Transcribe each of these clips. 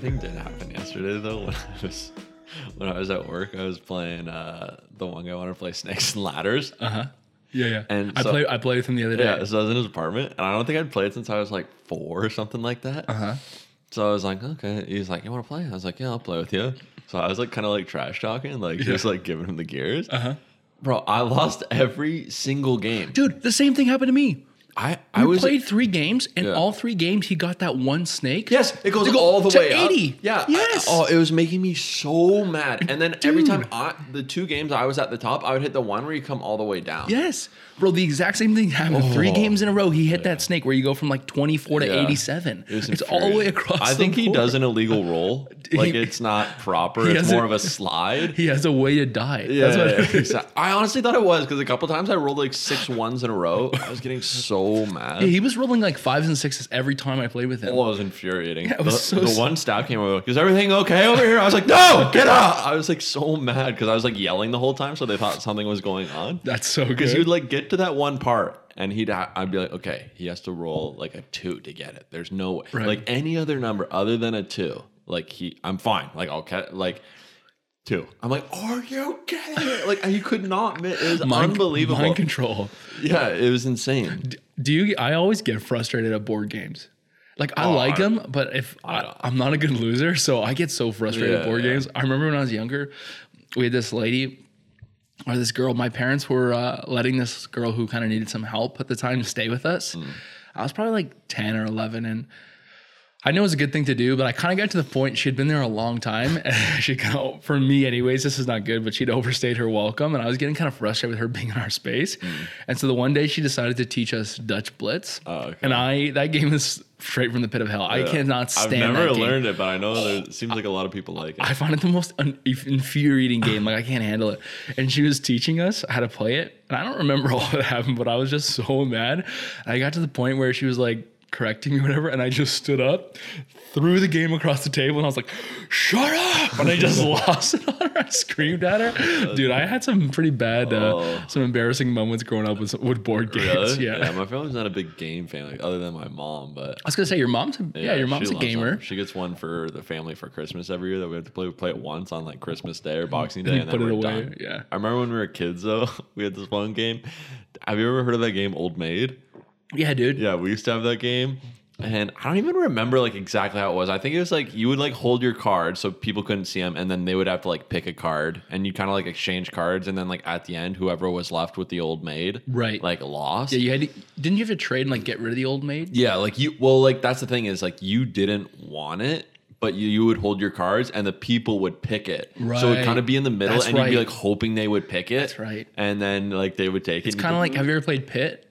funny thing did happen yesterday though when I was when I was at work. I was playing uh, the one guy wanted to play Snakes and Ladders. Uh huh. Yeah, yeah. And I so- played. I played with him the other day. Yeah, so I was in his apartment, and I don't think I'd played since I was like four or something like that. Uh huh. So I was like, okay. He's like, you want to play? I was like, yeah, I'll play with you. So I was like, kind of like trash talking, like just like giving him the gears. Uh huh. Bro, I lost every single game. Dude, the same thing happened to me. I I I was played three games, and Yeah. all three games he got that one snake. Yes, it goes all the way up. 80. Yeah. Yes. oh, it was making me so mad. And then every time I, the two games I was at the top, I would hit the one where you come all the way down. Yes, bro. The exact same thing happened. Oh. three games in a row, he hit that snake where you go from like twenty four to Yeah. eighty seven. It It's all the way across. I think he board. does an illegal roll. Like He- it's not proper. It's has a- more of a slide. He has a way to die. Yeah, That's what yeah, it is. exact- I honestly thought it was because a couple times I rolled like six ones in a row. I was getting so mad. Yeah, he was rolling like fives and sixes every time I played with him. Oh, it was infuriating. it was the, so the s- one staff came over. like, Is everything okay over here? I was like, No, get out! I was like so mad because I was like yelling the whole time, so they thought something was going on. That's so good. Because you'd like get to that one part, and he'd ha- I'd be like, okay, he has to roll like a two to get it. There's no way. Right. Like any other number other than a two, like he, I'm fine. Like I'll catch like. Two. I'm like, are you kidding me? Like, you could not. mi- It was Mind- unbelievable. Mind control. yeah, it was insane. Do you? I always get frustrated at board games. Like I Oh, like them, but if I, I'm not a good loser, so I get so frustrated at board yeah. games. I remember when I was younger, we had this lady or this girl. My parents were uh, letting this girl who kind of needed some help at the time stay with us. Hmm. I was probably like ten or eleven, and I know it was a good thing to do, but I kind of got to the point she had been there a long time. She kind of, oh, for me, anyways, this is not good, but she'd overstayed her welcome. And I was getting kind of frustrated with her being in our space. Hmm. And so the one day she decided to teach us Dutch Blitz. Oh, okay. And I, that game is straight from the pit of hell. I cannot stand it. I've never that game. learned it, but I know there it seems like a lot of people like it. I find it the most un- infuriating game. Like I can't handle it. And she was teaching us how to play it. And I don't remember all that happened, but I was just so mad. I got to the point where she was like correcting me or whatever, and I just stood up, threw the game across the table, and I was like, "Shut up!" And I just lost it on her. I screamed at her, dude. I had some pretty bad, uh, Oh. some embarrassing moments growing up with with board games. Really? Yeah. my family's not a big game family, other than my mom. But I was gonna say your mom's, a, yeah, your mom's a gamer. She gets one for the family for Christmas every year that we have to play. We play it once on like Christmas Day or Boxing Day, and then put it we're away, done. yeah. I remember when we were kids though, we had this one game. Have you ever heard of that game, Old Maid? Yeah, dude. Yeah, we used to have that game. And I don't even remember like exactly how it was. I think it was like you would like hold your card so people couldn't see them, and then they would have to like pick a card, and you kind of like exchange cards, and then like at the end, whoever was left with the old maid, Right. like lost. Yeah, you had. To, didn't you have to trade and like get rid of the old maid? Yeah, like you. Well, like that's the thing is like you didn't want it, but you, you would hold your cards, and the people would pick it. So it would kind of be in the middle, That's and you'd be like hoping they would pick it. That's right. And then like they would take it. It's kind of like have you ever played Pit,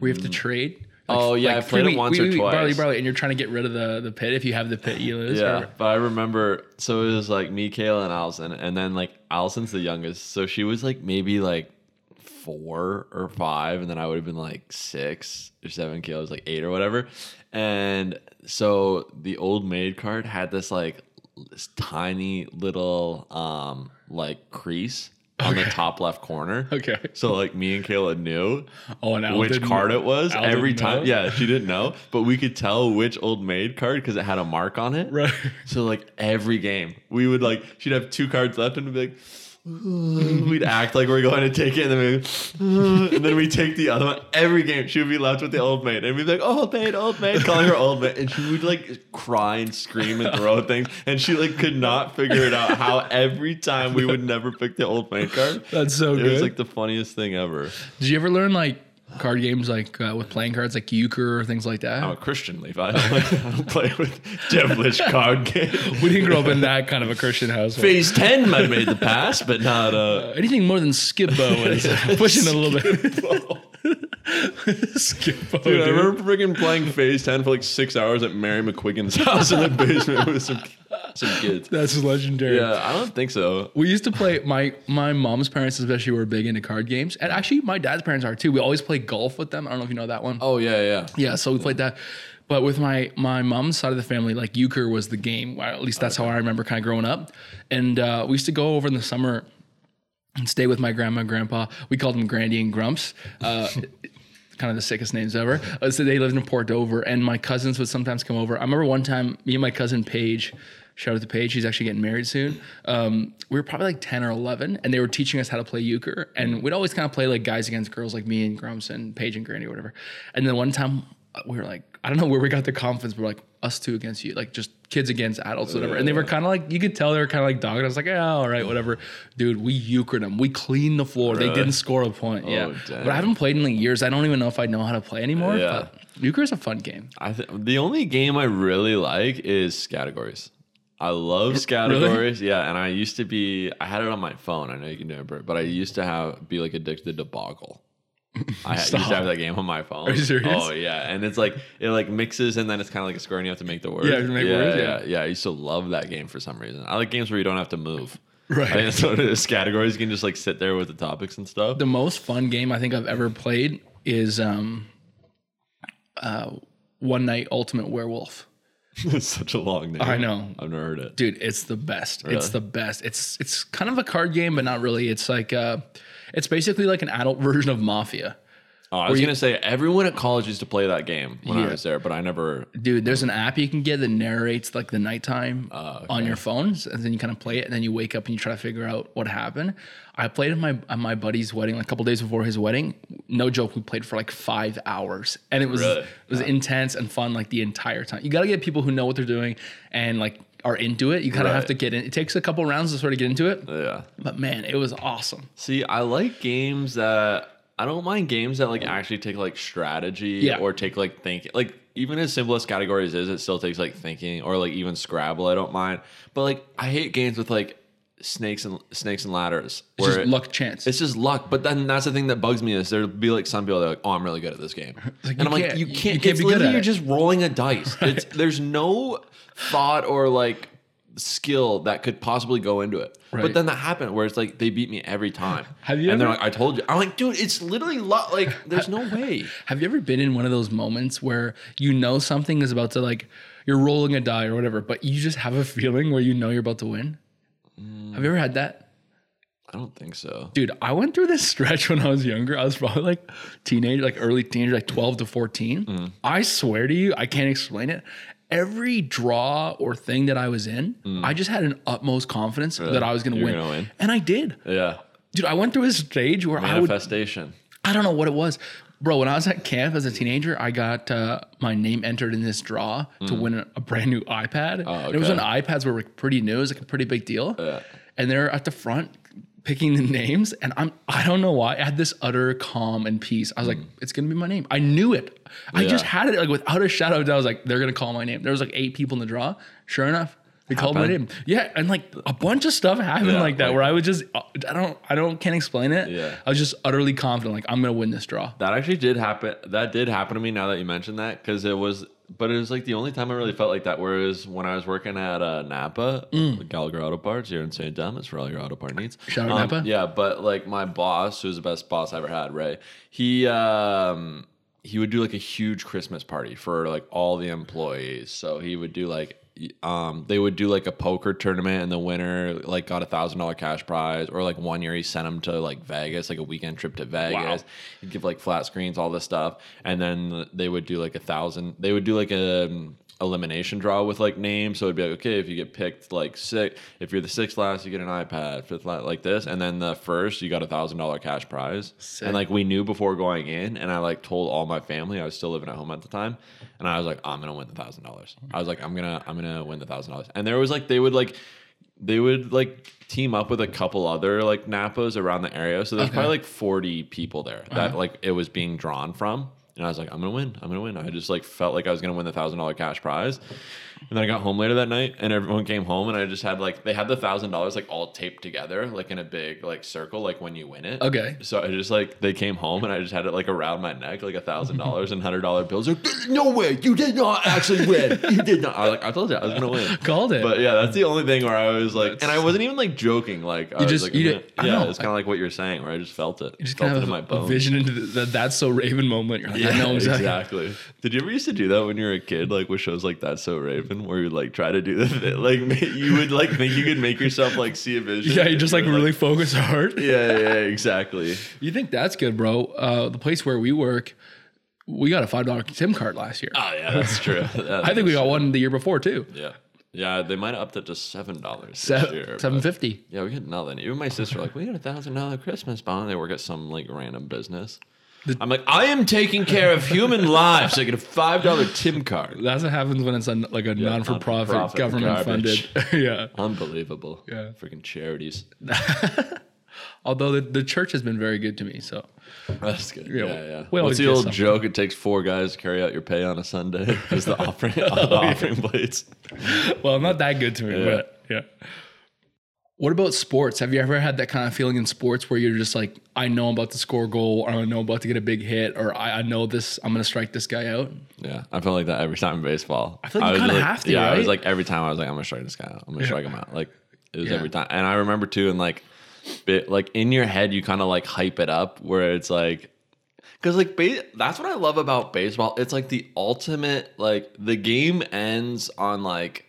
you have to trade? Like, Oh, yeah, I've played it once wheat, or wheat, Barley, barley, and you're trying to get rid of the the pit. If you have the pit, you lose. Yeah, or- but I remember. So it was like me, Kayla, and Allison, and then like Allison's the youngest, so she was like maybe like four or five, and then I would have been like six or seven. Kayla was like eight or whatever, and so the old maid card had this like this tiny little um like crease on the top left corner. Okay. So like me and Kayla knew Oh, and Al which card it was Al every time. know? Yeah, she didn't know, but we could tell which old maid card because it had a mark on it. Right. So like every game, we would like she'd have two cards left and be like. "Ooh," We'd act like we're going to take it, and then we, and then we take the other one. Every game, she would be left with the old maid, and we'd be like, Oh, "Old maid, old maid," calling her old maid, and she would like cry and scream and throw things, and she like could not figure it out how every time we would never pick the old maid card. That's so It good. was like the funniest thing ever. Did you ever learn like card games like uh, with playing cards like euchre or things like that? I'm a Christian, Levi. I don't, I don't play with devilish card games. we didn't grow up in that kind of a Christian household. Phase 10 might have made the pass, but not uh Anything more than Skip-Bo is pushing a little bit. Skip-Bo, Dude, I remember freaking playing Phase 10 for like six hours at Mary McQuiggan's house in the basement with some some kids. That's legendary. Yeah, I don't think so. We used to play my my mom's parents especially were big into card games, and actually my dad's parents are too. We always play golf with them. I don't know if you know that one. Oh yeah, yeah. Yeah, so we played that. But with my my mom's side of the family, like euchre was the game. At least that's how I remember kind of growing up. And uh, we used to go over in the summer and stay with my grandma and grandpa. We called them Grandy and Grumps. Uh, kind of the sickest names ever. Uh, so they lived in Port Dover, and my cousins would sometimes come over. I remember one time, me and my cousin Paige, Shout out to Paige. She's actually getting married soon. Um, we were probably like 10 or 11, and they were teaching us how to play euchre. And we'd always kind of play like guys against girls, like me and Grumps and Paige and Granny or whatever. And then one time uh, we were like, I don't know where we got the confidence, but like, us two against you, like just kids against adults, whatever. And they were kind of like, you could tell they were kind of like dogging. I was like, yeah, all right, whatever. Dude, we euchred them. We cleaned the floor. They didn't score a point. Oh, yeah. dang. But I haven't played in like years. I don't even know if I know how to play anymore. Yeah. But euchre is a fun game. I th- the only game I really like is categories. I love categories. Yeah, and I used to be. I had it on my phone. I know you can do it, but I used to have be like addicted to Boggle. I used to have that game on my phone. Are you serious? Oh yeah, and it's like it like mixes, and then it's kind of like a square, and you have to make the word. Yeah, you make yeah, words, yeah, yeah. yeah. I used to love that game for some reason. I like games where you don't have to move. Right. I think that's what it is. Categories. You can just like sit there with the topics and stuff. the most fun game I think I've ever played is um, uh, One Night Ultimate Werewolf. it's such a long name. I know. I've never heard it. Dude, it's the best. It's the best. It's it's kind of a card game, but not really. It's like uh, it's basically like an adult version of Mafia. Oh, I was you- gonna say everyone at college used to play that game when I was there, but I never. Dude, there's an app you can get that narrates like the nighttime Oh, on your phones, and then you kind of play it, and then you wake up and you try to figure out what happened. I played at my at my buddy's wedding, like a couple days before his wedding. No joke, we played for like five hours, and it was Really? it was intense and fun like the entire time. You got to get people who know what they're doing and like are into it. You kind of have to get in. It takes a couple rounds to sort of get into it, Yeah. but man, it was awesome. See, I like games that I don't mind games that like actually take like strategy Yeah. or take like thinking. Like even as simple as categories is, it still takes like thinking or like even Scrabble. I don't mind, but like I hate games with like snakes and snakes and ladders. It's just luck chance. It's just luck, but then that's the thing that bugs me is there'll be like some people that are like, "Oh, I'm really good at this game," like, and I'm like, can't- "You you can't." can't it's be good literally at you're it. just rolling a dice. It's there's no thought or like skill that could possibly go into it. Right. But then that happened where it's like they beat me every time. Have you And they're like, "I told you." I'm like, "Dude, it's literally luck. Like, there's no way." Have you ever been in one of those moments where you know something is about to like you're rolling a die or whatever, but you just have a feeling where you know you're about to win? Have you ever had that? I don't think so. Dude, I went through this stretch when I was younger. I was probably like teenager, like early teenager, like 12 to 14. Mm-hmm. I swear to you, I can't explain it. Every draw or thing that I was in, I just had an utmost confidence that I was going to Mm. Win. win. And I did. Yeah, Dude, I went through a stage where I would manifestation. I don't know what it was. Bro, when I was at camp as a teenager, I got uh, my name entered in this draw to win a, a brand new iPad. And It was when Mm. iPads were pretty new. It was like a pretty big deal. Yeah. And they're at the front picking the names. And I'm, I don't know why. I had this utter calm and peace. I was like, it's going to be my name. I knew it. I Mm. Yeah. just had it like without a shadow of doubt. I was like, they're going to call my name. There was like eight people in the draw. Sure enough. They called my name. Yeah, and like a bunch of stuff happened Yeah, like that like- where I was just I don't I don't can't explain it. Yeah. I was just utterly confident like I'm gonna win this draw. That actually did happen. That did happen to me now that you mentioned that because it was, but it was like the only time I really felt like that. Whereas when I was working at uh, Napa, Gallagher Auto Parts here in St. Thomas for all your auto part needs. Mm. Shout out Um, Napa. Yeah, but like my boss, who's the best boss I ever had, Ray, he um he would do like a huge Christmas party for like all the employees. So he would do like um they would do like a poker tournament and the winner like got a thousand dollar cash prize or like one year he sent him to like Vegas like a weekend trip to Vegas wow. he'd give like flat screens all this stuff and then they would do like a thousand they would do like a um, elimination draw with like names. So it'd be like okay if you get picked like six if you're the sixth last you get an ipad. Fifth last like this. And then the first you got a thousand dollar cash prize. Sick. and like we knew before going in and i like told all my family i was still living at home at the time and i was like i'm gonna win the thousand dollars. I was like i'm gonna i'm gonna win the thousand dollars. And there was like they would like they would like team up with a couple other like napas around the area. So there's Okay. probably like 40 people there that Uh-huh. like it was being drawn from and I was like, I'm gonna win. I'm gonna win. I just like felt like I was gonna win the thousand dollar cash prize. And then I got home later that night, and everyone came home, and I just had like they had the thousand dollars like all taped together, like in a big like circle, like when you win it. Okay. So I just like they came home, and I just had it like around my neck, like a thousand dollars and hundred dollar bills. Like, no way, you did not actually win. You did not. I was like, I told you, I was gonna win. Called it. But yeah, that's the only thing where I was like, and I wasn't even like joking. Like I was just- like, you did- yeah, it's kind of like what you're saying, where I just felt it. you just felt kind it of in my bones. vision into the, the that's so Raven moment. Like, Yeah, I know exactly. exactly. Did you ever used to do that when you were a kid, like with shows like That's So Raven, where you like try to do the thing, like you would like think you could make yourself like see a vision? Yeah, you just like really focus hard. Yeah, yeah, exactly. You think that's good, bro? Uh, the place where we work, we got a five dollar Tim card last year. Oh yeah, that's true. I think we got true. one the year before too. Yeah, Yeah, they might have upped it to seven dollars this Se- year. Seven fifty. Yeah, we get nothing. Even my sister like, we got a thousand dollar Christmas bond. They work at some like random business. I'm like, I am taking care of human lives. I get a five dollar Tim card. That's what happens when it's like a non-for-profit, non-for-profit government funded. yeah. Unbelievable. Yeah. Freaking charities. Although the, the church has been very good to me, so That's good. Yeah, Yeah, yeah. we What's the old something. joke? It takes four guys to carry out your pay on a Sunday. Is the offering the offering plates? well, not that good to me, Yeah. but yeah. What about sports? Have you ever had that kind of feeling in sports where you're just like, I know I'm about to score a goal, or I know I'm about to get a big hit, or I, I know this, I'm gonna strike this guy out? Yeah, I feel like that every time in baseball. I feel like you was kinda like- have to, Yeah, I was like every time I was like, I'm gonna strike this guy out. I'm gonna strike him out. Like it was Yeah. every time. And I remember too, and like, bit like in your head, you kind of like hype it up where it's like, because like ba- that's what I love about baseball. It's like the ultimate. Like the game ends on like.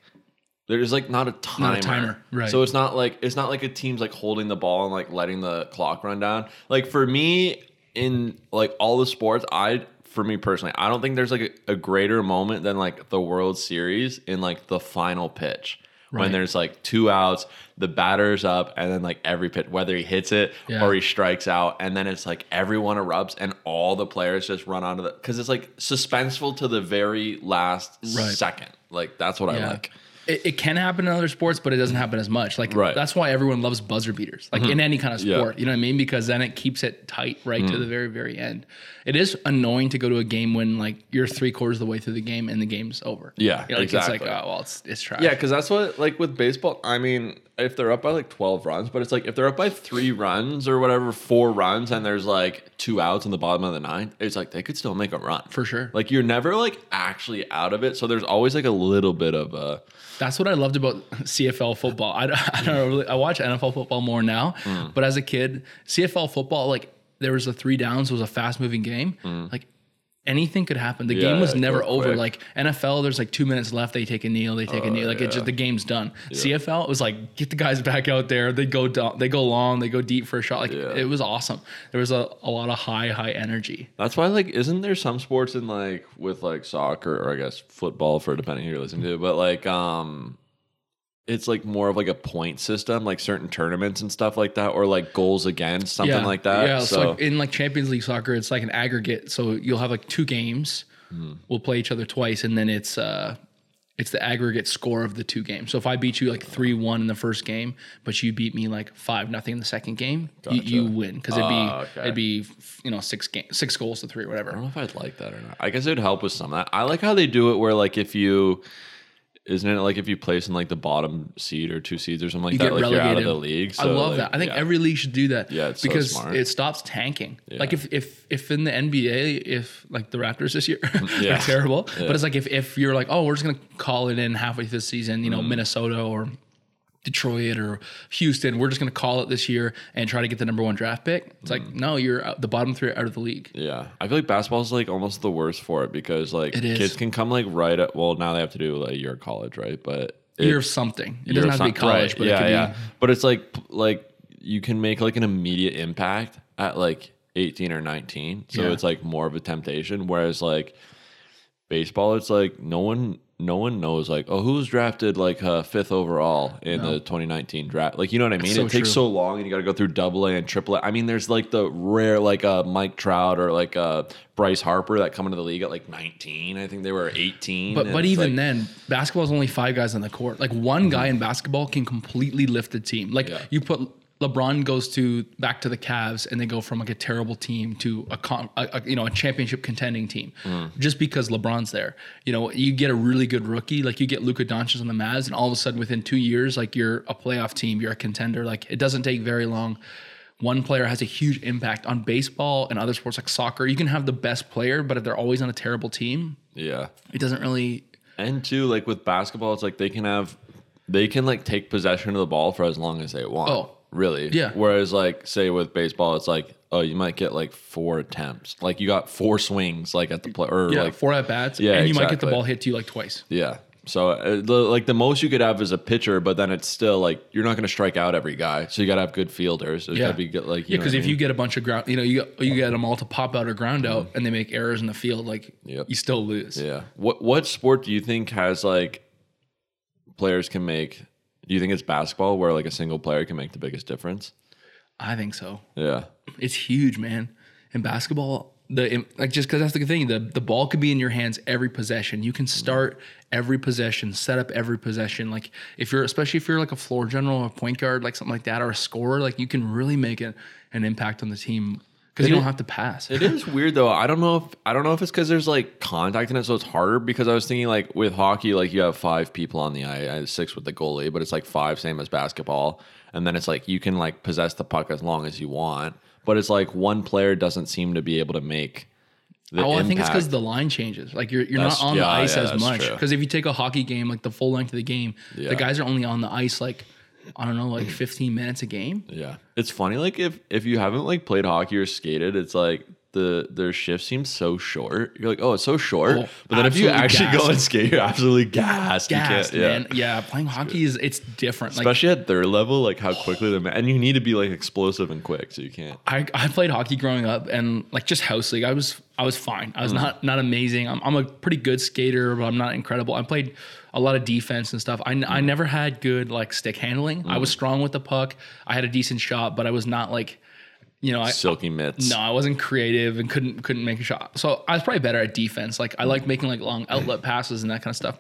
There's like not a timer. Not a timer, right. So it's not like it's not like a team's like holding the ball and like letting the clock run down. Like for me, in like all the sports, I for me personally, I don't think there's like a, a greater moment than like the World Series in like the final pitch. Right. When there's like two outs, the batter's up, and then like every pitch, whether he hits it Yeah. or he strikes out, and then it's like everyone erupts and all the players just run onto the because it's like suspenseful to the very last Right. second. Like that's what I like. It, it can happen in other sports, but it doesn't happen as much. Like Right. that's why everyone loves buzzer beaters, like mm-hmm. in any kind of Yeah. sport. You know what I mean? Because then it keeps it tight right to mm. the very, very end. It is annoying to go to a game when like you're three quarters of the way through the game and the game's over. Yeah, You know, like, exactly. It's like oh well, it's it's trash. Yeah, because that's what like with baseball. I mean, if they're up by like twelve runs, but it's like if they're up by three runs or whatever, four runs, and there's like two outs in the bottom of the ninth, it's like they could still make a run for sure. Like you're never like actually out of it, so there's always like a little bit of a That's what I loved about CFL football. I, don't- I don't really, I watch NFL football more now, Mm. but as a kid, CFL football, like there was a three downs, it was a fast moving game. Like anything could happen. The game Mm. Yeah, was never over. quick. Like NFL, there's like two minutes left. They take a kneel, they take a kneel. Like it just, the game's done. CFL, it was like, get the guys back out there. They go down, they go long, they go deep for a shot. Like Yeah. it was awesome. There was a, a lot of high, high energy. That's why, like, isn't there some sports in like with like soccer or I guess football for depending who you're listening to, but like, um, it's like more of like a point system, like certain tournaments and stuff like that, or like goals against something like that. Yeah, so so like in like Champions League soccer, it's like an aggregate. So you'll have like two games. Hmm. We'll play each other twice, and then it's uh it's the aggregate score of the two games. So if I beat you like three one in the first game, but you beat me like five nothing in the second game, you, you win because it'd be Oh, okay. it'd be you know six game six goals to three or I don't know if I'd like that or not. I guess it would help with some of that. I like how they do it where like if you isn't it like if you place in like the bottom seed or two seeds or something like You that, like you're out of the league. I love like, that. I think yeah. every league should do that. Yeah, it's so because smart. it stops tanking. Like if if if in the NBA, if like the Raptors this year, Yeah. they're terrible. Yeah. But it's like if if you're like, oh, we're just gonna call it in halfway through the season, you know, Mm. Minnesota or Detroit or Houston, we're just gonna call it this year and try to get the number one draft pick. It's like Mm. no, you're out, the bottom three out of the league. Yeah, I feel like basketball is like almost the worst for it because like kids can come like right at well now they have to do like a year of college right, but it, Year of something. It doesn't have to be college, right, but yeah, yeah. be But it's like like you can make like an immediate impact at like 18 or 19, so Yeah. it's like more of a temptation. Whereas like baseball, it's like no one no one knows like oh who's drafted like uh, fifth overall in the 2019 draft. Like you know what I mean? so it takes true. so long, and you got to go through Double A and Triple A. I mean, there's like the rare like uh, Mike Trout or like uh, Bryce Harper that come into the league at like 19. I think they were 18. But but even like- then, basketball is only five guys on the court. Like one guy in basketball can completely lift the team. Like Yeah. you put LeBron goes to back to the Cavs and they go from like a terrible team to a, con, a, a you know a championship contending team mm. just because LeBron's there. You know you get a really good rookie like you get Luka Doncic on the Mavs and all of a sudden within two years like you're a playoff team, you're a contender. Like it doesn't take very long. One player has a huge impact on baseball and other sports like soccer. You can have the best player, but if they're always on a terrible team, yeah. it doesn't really And too like with basketball, it's like they can have, they can like take possession of the ball for as long as they want. Oh. Really? Yeah. Whereas, like, say with baseball, it's like, oh, you might get like four attempts. Like you got four swings, like at the play, or Yeah, like, four at bats, Yeah, and you might get the ball hit to you like twice. yeah. So, uh, the, like, the most you could have is a pitcher, but then it's still like you're not going to strike out every guy. So you got to have good fielders. There's Yeah. to be good, like, Yeah, because if you get a bunch of ground, you know, you get, you get them all to pop out or ground out, and they make errors in the field, like Mm-hmm. Yep. you still lose. Yeah. What what sport do you think has like players can make. Do you think it's basketball where like a single player can make the biggest difference? I think so. Yeah. It's huge, man. In basketball, the like just because that's the thing. The the ball could be in your hands every possession. You can start every possession, set up every possession. Like if you're, especially if you're like a floor general, a point guard, like something like that, or a scorer, like you can really make an, an impact on the team because you don't is- have to pass. It is weird though. I don't know if I don't know if it's because there's like contact in it, so it's harder. Because I was thinking like with hockey, like you have five people on the ice, six with the goalie, but it's like five, same as basketball. And then it's like you can like possess the puck as long as you want, but it's like one player doesn't seem to be able to make. The Oh, I think it's because the line changes. Like you're you're That's- not on the ice yeah, as much. Because if you take a hockey game, like the full length of the game, Yeah. the guys are only on the ice like I don't know, like 15 minutes a game. Yeah, it's funny. Like if if you haven't like played hockey or skated, it's like the their shift seems so short. You're like, oh, it's so short. Oh, but then if you actually go and skate, you're absolutely gassed. You Gassed, can't, yeah. man. Yeah, playing hockey is it's different. Like Especially at third level, like how quickly the ma- and you need to be like explosive and quick, so you can't. I, I played hockey growing up and like just house league. I was I was fine. I was Mm. not not amazing. I'm, I'm a pretty good skater, but I'm not incredible. I played a lot of defense and stuff. I, n- Mm. I never had good like stick handling. I was strong with the puck. I had a decent shot, but I was not like, you know, I, Silky mitts. no, I wasn't creative and couldn't couldn't make a shot. So I was probably better at defense. Like I like making like long outlet passes and that kind of stuff.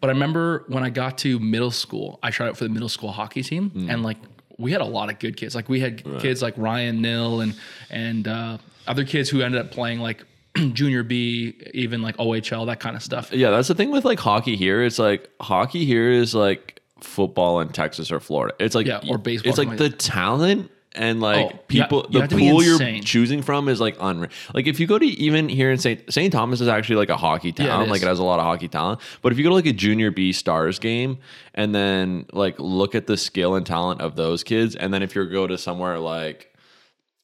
But I remember when I got to middle school, I tried out for the middle school hockey team, and like we had a lot of good kids. Like we had kids like Ryan Nil and and uh, other kids who ended up playing like junior B, even like OHL, that kind of stuff. Yeah, that's the thing with like hockey here. It's like hockey here is like football in Texas or Florida. It's like Yeah, or baseball, It's like the talent and oh, like Oh, people. you the have to be pool you're choosing from is like unreal. Like if you go to even here in St. St. Thomas is actually like a hockey Yeah, it town. like it has a lot of hockey talent. But if you go to like a junior B stars game and then like look at the skill and talent of those kids, and then if you go to somewhere like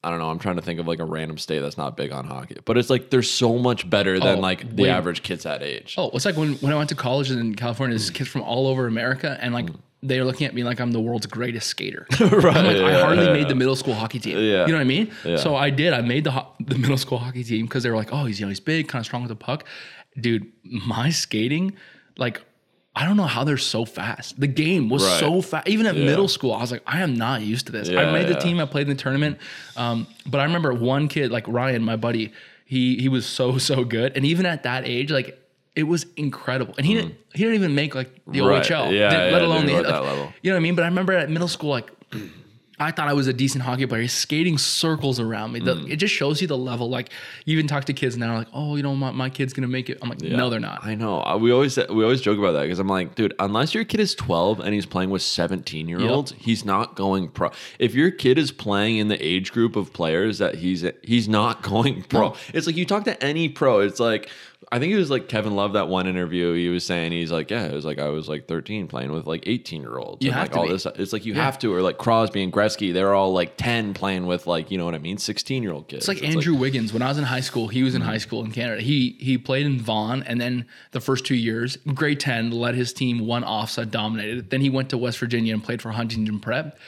I don't know. I'm trying to think of like a random state that's not big on hockey, but it's like they're so much better than Oh, like the way- average kids that age. Oh, it's like when, when I went to college in California, there's kids from all over America, and like mm. they are looking at me like I'm the world's greatest skater. right. I'm like, I hardly made the middle school hockey team. Yeah. You know what I mean? Yeah. So I did. I made the ho- the middle school hockey team because they were like, oh, he's you know he's big, kind of strong with the puck. Dude, my skating, like, I don't know how they're so fast. The game was Right. so fast. Even at Yeah. middle school, I was like, I am not used to this. I Yeah, made the team. I played in the tournament. Um, but I remember one kid, like Ryan, my buddy. He he was so so good, and even at that age, like. It was incredible, and he didn't. He didn't even make like the Mm. Right. OHL, Yeah, let alone the like, level. You know what I mean? But I remember at middle school, like I thought I was a decent hockey player. He's skating circles around me. The, Mm. It just shows you the level. Like you even talk to kids now, like, oh, you know, my, my kid's gonna make it. I'm like, no, they're not. I know. Uh, We always we always joke about that because I'm like, dude, unless your kid is 12 and he's playing with 17 year olds, he's not going pro. If your kid is playing in the age group of players that he's he's not going pro. No. It's like you talk to any pro. It's like I think it was like Kevin Love that one interview. He was saying he's like, yeah, it was like I was like 13 playing with like 18 year olds. You and have like to all be. this. It's like you have to, or like Crosby and Gretzky, they're all like 10 playing with like you know what I mean, 16 year old kids. It's like Andrew Wiggins. When I was in high school, he was in mm-hmm. high school in Canada. He he played in Vaughan, and then the first two years, grade ten, led his team one offside dominated. Then he went to West Virginia and played for Huntington Prep.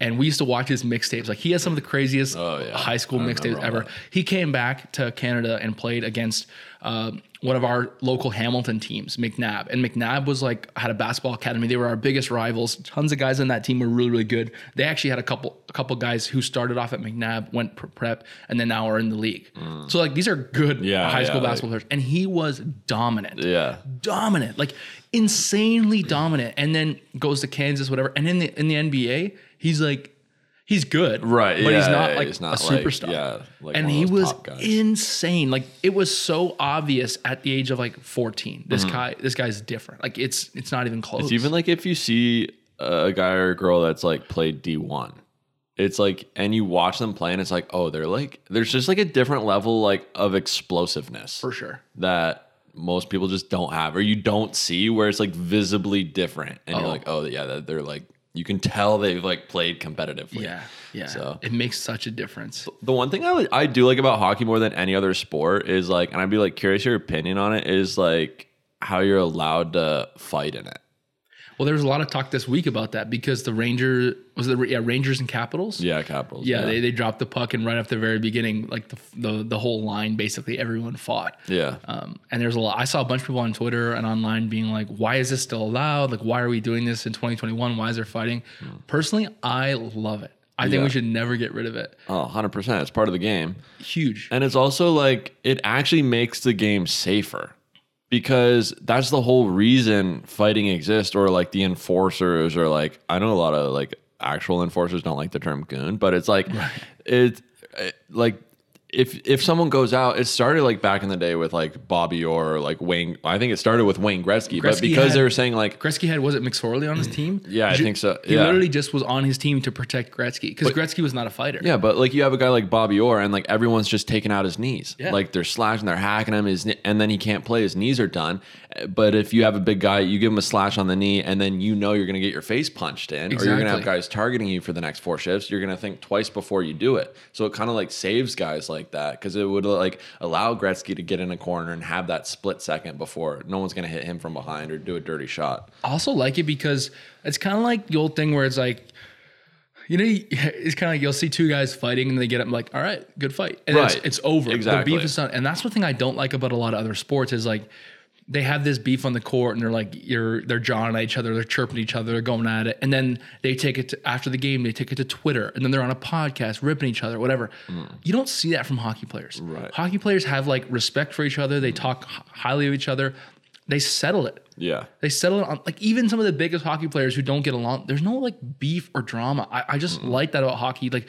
And we used to watch his mixtapes. Like he has some of the craziest Oh, yeah. high school mixtapes ever. that. He came back to Canada and played against uh, one of our local Hamilton teams, MacNab. And MacNab was like had a basketball academy. They were our biggest rivals. Tons of guys on that team were really, really good. They actually had a couple a couple guys who started off at MacNab, went prep, and then now are in the league. So like these are good Mm. Yeah, high school yeah, basketball players. And he was dominant yeah. dominant, like insanely dominant, and then goes to Kansas, whatever. And in the in the NBA, he's like, he's good, Right, But he's not like he's not a like- superstar. yeah, like and he was insane. Like it was so obvious at the age of like 14. This Mm-hmm. guy, this guy's different. Like it's it's not even close. It's even like if you see a guy or a girl that's like played D1, it's like, and you watch them play and it's like, oh, they're like, there's just like a different level like of explosiveness for sure. that most people just don't have or you don't see where it's like visibly different. And Oh. you're like, oh, yeah, they're like, you can tell they've like played competitively. Yeah, yeah. So- it makes such a difference. The one thing I, I do like about hockey more than any other sport is like, and I'd be like curious your opinion on it is like how you're allowed to fight in it. Well, there was a lot of talk this week about that because the Ranger was it the yeah Rangers and Capitals. Yeah, Capitals. Yeah, They, they dropped the puck and right off the very beginning, like the the, the whole line, basically everyone fought. yeah. Um, and there's a lot. I saw a bunch of people on Twitter and online being like, "Why is this still allowed? Like, why are we doing this in 2021? Why is there fighting?" Personally, I love it. I think Yeah. we should never get rid of it. Oh, 100%. It's part of the game. Huge. And it's also like it actually makes the game safer because that's the whole reason fighting exists or like the enforcers or like I know a lot of like actual enforcers don't like the term goon, but it's like it, it eh, like if if someone goes out, it started like back in the day with like Bobby Orr or like Wayne. I think it started with Wayne Gretzky, but Gretzky because they were saying like Gretzky had was it McSorley on his team? Yeah, I think so. He Yeah. literally just was on his team to protect Gretzky because Gretzky was not a fighter. Yeah, but like you have a guy like Bobby Orr, and like everyone's just taking out his knees. Yeah. Like they're slashing, they're hacking him, his, and then he can't play. His knees are done. But if you have a big guy, you give him a slash on the knee, and then you know you're going to get your face punched in, or you're going to have guys targeting you for the next four shifts. You're going to think twice before you do it. So it kind of like saves guys like that because it would like allow Gretzky to get in a corner and have that split second before no one's going to hit him from behind or do a dirty shot. I also like it because it's kind of like the old thing where it's like, you know, it's kind of like you'll see two guys fighting and they get up like, all right, good fight, and Right. it's, it's over. Exactly. The beef is done, and that's one thing I don't like about a lot of other sports is like they have this beef on the court and they're like you're they're jawing at each other, they're chirping at each other, they're going at it, and then they take it to, after the game, they take it to Twitter, and then they're on a podcast ripping each other, whatever. You don't see that from hockey players. Mm. Right. Hockey players have like respect for each other. They talk highly of each other. They settle it. Yeah. They settle it on like even some of the biggest hockey players who don't get along. There's no like beef or drama. I, I just like that about hockey. Like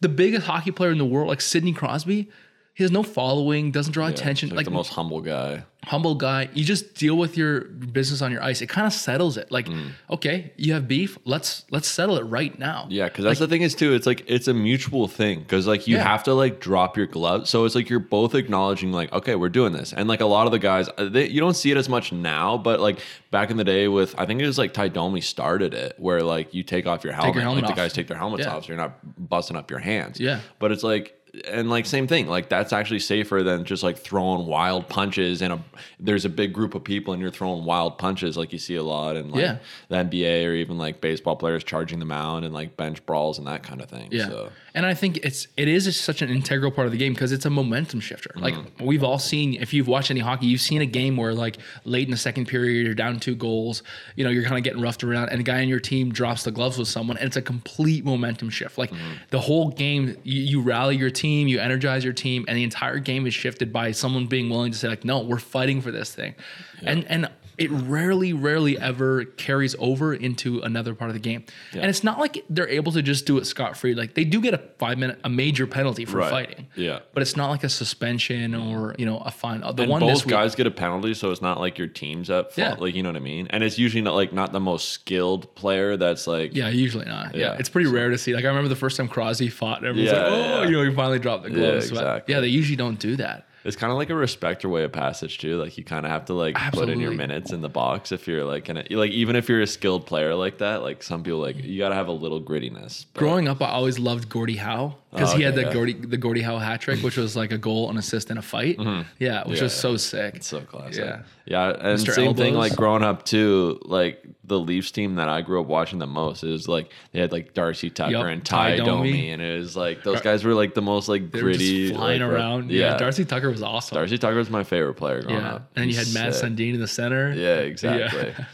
the biggest hockey player in the world, like Sidney Crosby, he has no following, doesn't draw attention. Like, Like, the most humble guy. humble guy. You just deal with your business on your ice. It kind of settles it. Like, okay, you have beef. Let's let's settle it right now. Yeah, because that's the thing is too. It's like it's a mutual thing because like you Yeah. have to like drop your gloves. So it's like you're both acknowledging like, okay, we're doing this. And like a lot of the guys, uh, they, you don't see it as much now, but like back in the day with I think it was like Ty Domi started it where like you take off your helmet, helmet like off. the guys take their helmets Yeah. off, so you're not busting up your hands. Yeah. but it's like. And like same thing, like that's actually safer than just like throwing wild punches and a there's a big group of people and you're throwing wild punches like you see a lot in like Yeah. the NBA or even like baseball players charging the mound and like bench brawls and that kind of thing. Yeah. So And I think it's it is such an integral part of the game because it's a momentum shifter. Like Mm-hmm. we've all seen if you've watched any hockey, you've seen a game where like late in the second period you're down two goals, you know, you're kind of getting roughed around and a guy on your team drops the gloves with someone and it's a complete momentum shift. Like Mm-hmm. the whole game you, you rally your team, you energize your team and the entire game is shifted by someone being willing to say like no, we're fighting for this thing. And and it rarely, rarely ever carries over into another part of the game. And it's not like they're able to just do it scot free. Like they do get a five minute, a major penalty for Right. fighting. Yeah. But it's not like a suspension or, you know, a fine. The and one this both week, guys get a penalty, so it's not like your team's at fault. Yeah. Like you know what I mean? And it's usually not like not the most skilled player that's like yeah, usually not. Yeah. Yeah, It's pretty rare to see. Like I remember the first time Crosby fought and everyone's Yeah, like, oh, yeah. you know, he finally dropped the gloves. But, exactly. yeah, they usually don't do that. it's kind of like a respect or way of passage too. Like you kind of have to like put in your minutes in the box if you're like in a, like even if you're a skilled player like that. Like some people like you got to have a little grittiness. But- Growing up, I always loved Gordie Howe because Oh, he had okay, the yeah. Gordie the Gordie Howe hat trick, which was like a goal, an assist, and a fight. Mm-hmm. Yeah, which Yeah, was yeah. so sick. So classic. Yeah. Yeah. And Mr. same thing, like growing up too, like the Leafs team that I grew up watching the most is like they had like Darcy Tucker Yup, and Ty Ty, Domi. Domi. And it was like those guys were like the most like They gritty. just flying like, around. Yeah. Darcy Tucker was awesome. Darcy Tucker was my favorite player growing yeah. up. And then you had Matt sick. Sundin in the center. Yeah, exactly.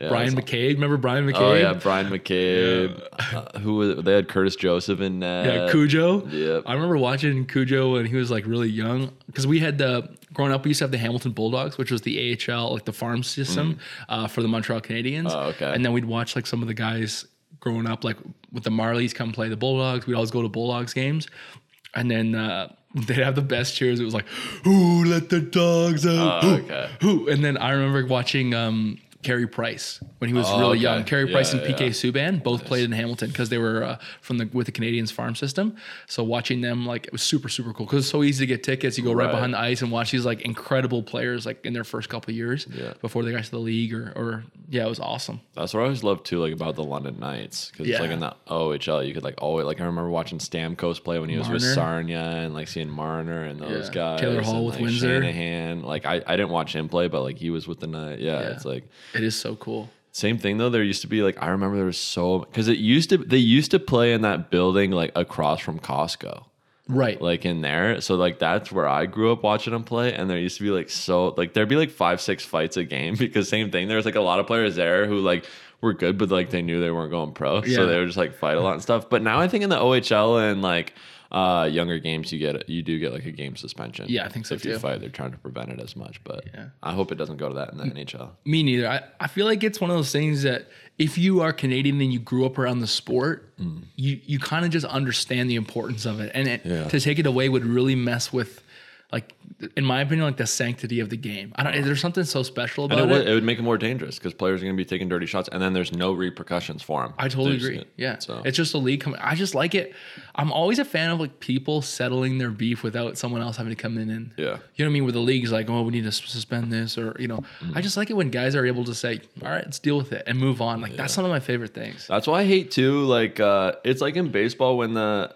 Yeah, Bryan McCabe. Remember Bryan McCabe? Oh yeah, Bryan McCabe. Uh, who was they had Curtis Joseph in net. Yeah, Cujo. Yep. I remember watching Cujo when he was like really young because we had the growing up. We used to have the Hamilton Bulldogs, which was the AHL, like the farm system uh, for the Montreal Canadiens. Mm. Oh, okay. And then we'd watch like some of the guys growing up, like with the Marlies, come play the Bulldogs. We'd always go to Bulldogs games, and then. Uh, They'd have the best cheers. It was like, "Who let the dogs out?" Oh, okay. Who? And then I remember watching um, Carey Price when he was Oh, really okay. young. Carey Price Yeah, and PK yeah. Subban both played in Hamilton because they were uh, from the with the Canadiens farm system. So watching them like it was super super cool because it's so easy to get tickets. You go right, Right. behind the ice and watch these like incredible players like in their first couple of years Yeah. before they got to the league or or yeah, it was awesome. That's what I always loved too, like about the London Knights, because it's like in the OHL, you could like always like I remember watching Stamkos play when he was with Sarnia and like seeing Marner and those guys. Taylor Hall and, with like, Windsor. Shanahan. Like I, I didn't watch him play, but like he was with the Knight. Yeah. it's like It is so cool. Same thing though. There used to be like I remember there was so because it used to they used to play in that building like across from Costco, Right. like in there. So like that's where I grew up watching them play. And there used to be like so like there'd be like five six fights a game because same thing. There's like a lot of players there who like were good, but like they knew they weren't going pro, Yeah. so they would just like fight a lot and stuff. But now I think in the OHL and like uh younger games you get you do get like a game suspension. Yeah, I think so if you fight, they're trying to prevent it as much. But Yeah. I hope it doesn't go to that in the NHL. Me neither. I, I feel like it's one of those things that if you are Canadian and you grew up around the sport, you you kind of just understand the importance of it, and it, Yeah. to take it away would really mess with, like, in my opinion, like the sanctity of the game. I don't. There's something so special about it it. would, it would make it more dangerous because players are going to be taking dirty shots, and then there's no repercussions for them. I totally agree. Yeah, So it's just a league coming. I just like it. I'm always a fan of like people settling their beef without someone else having to come in and Yeah. you know what I mean. Where the league's like, oh, we need to suspend this, or you know, Mm. I just like it when guys are able to say, all right, let's deal with it and move on. Like that's one of my favorite things. That's why I hate too. Like uh, it's like in baseball when the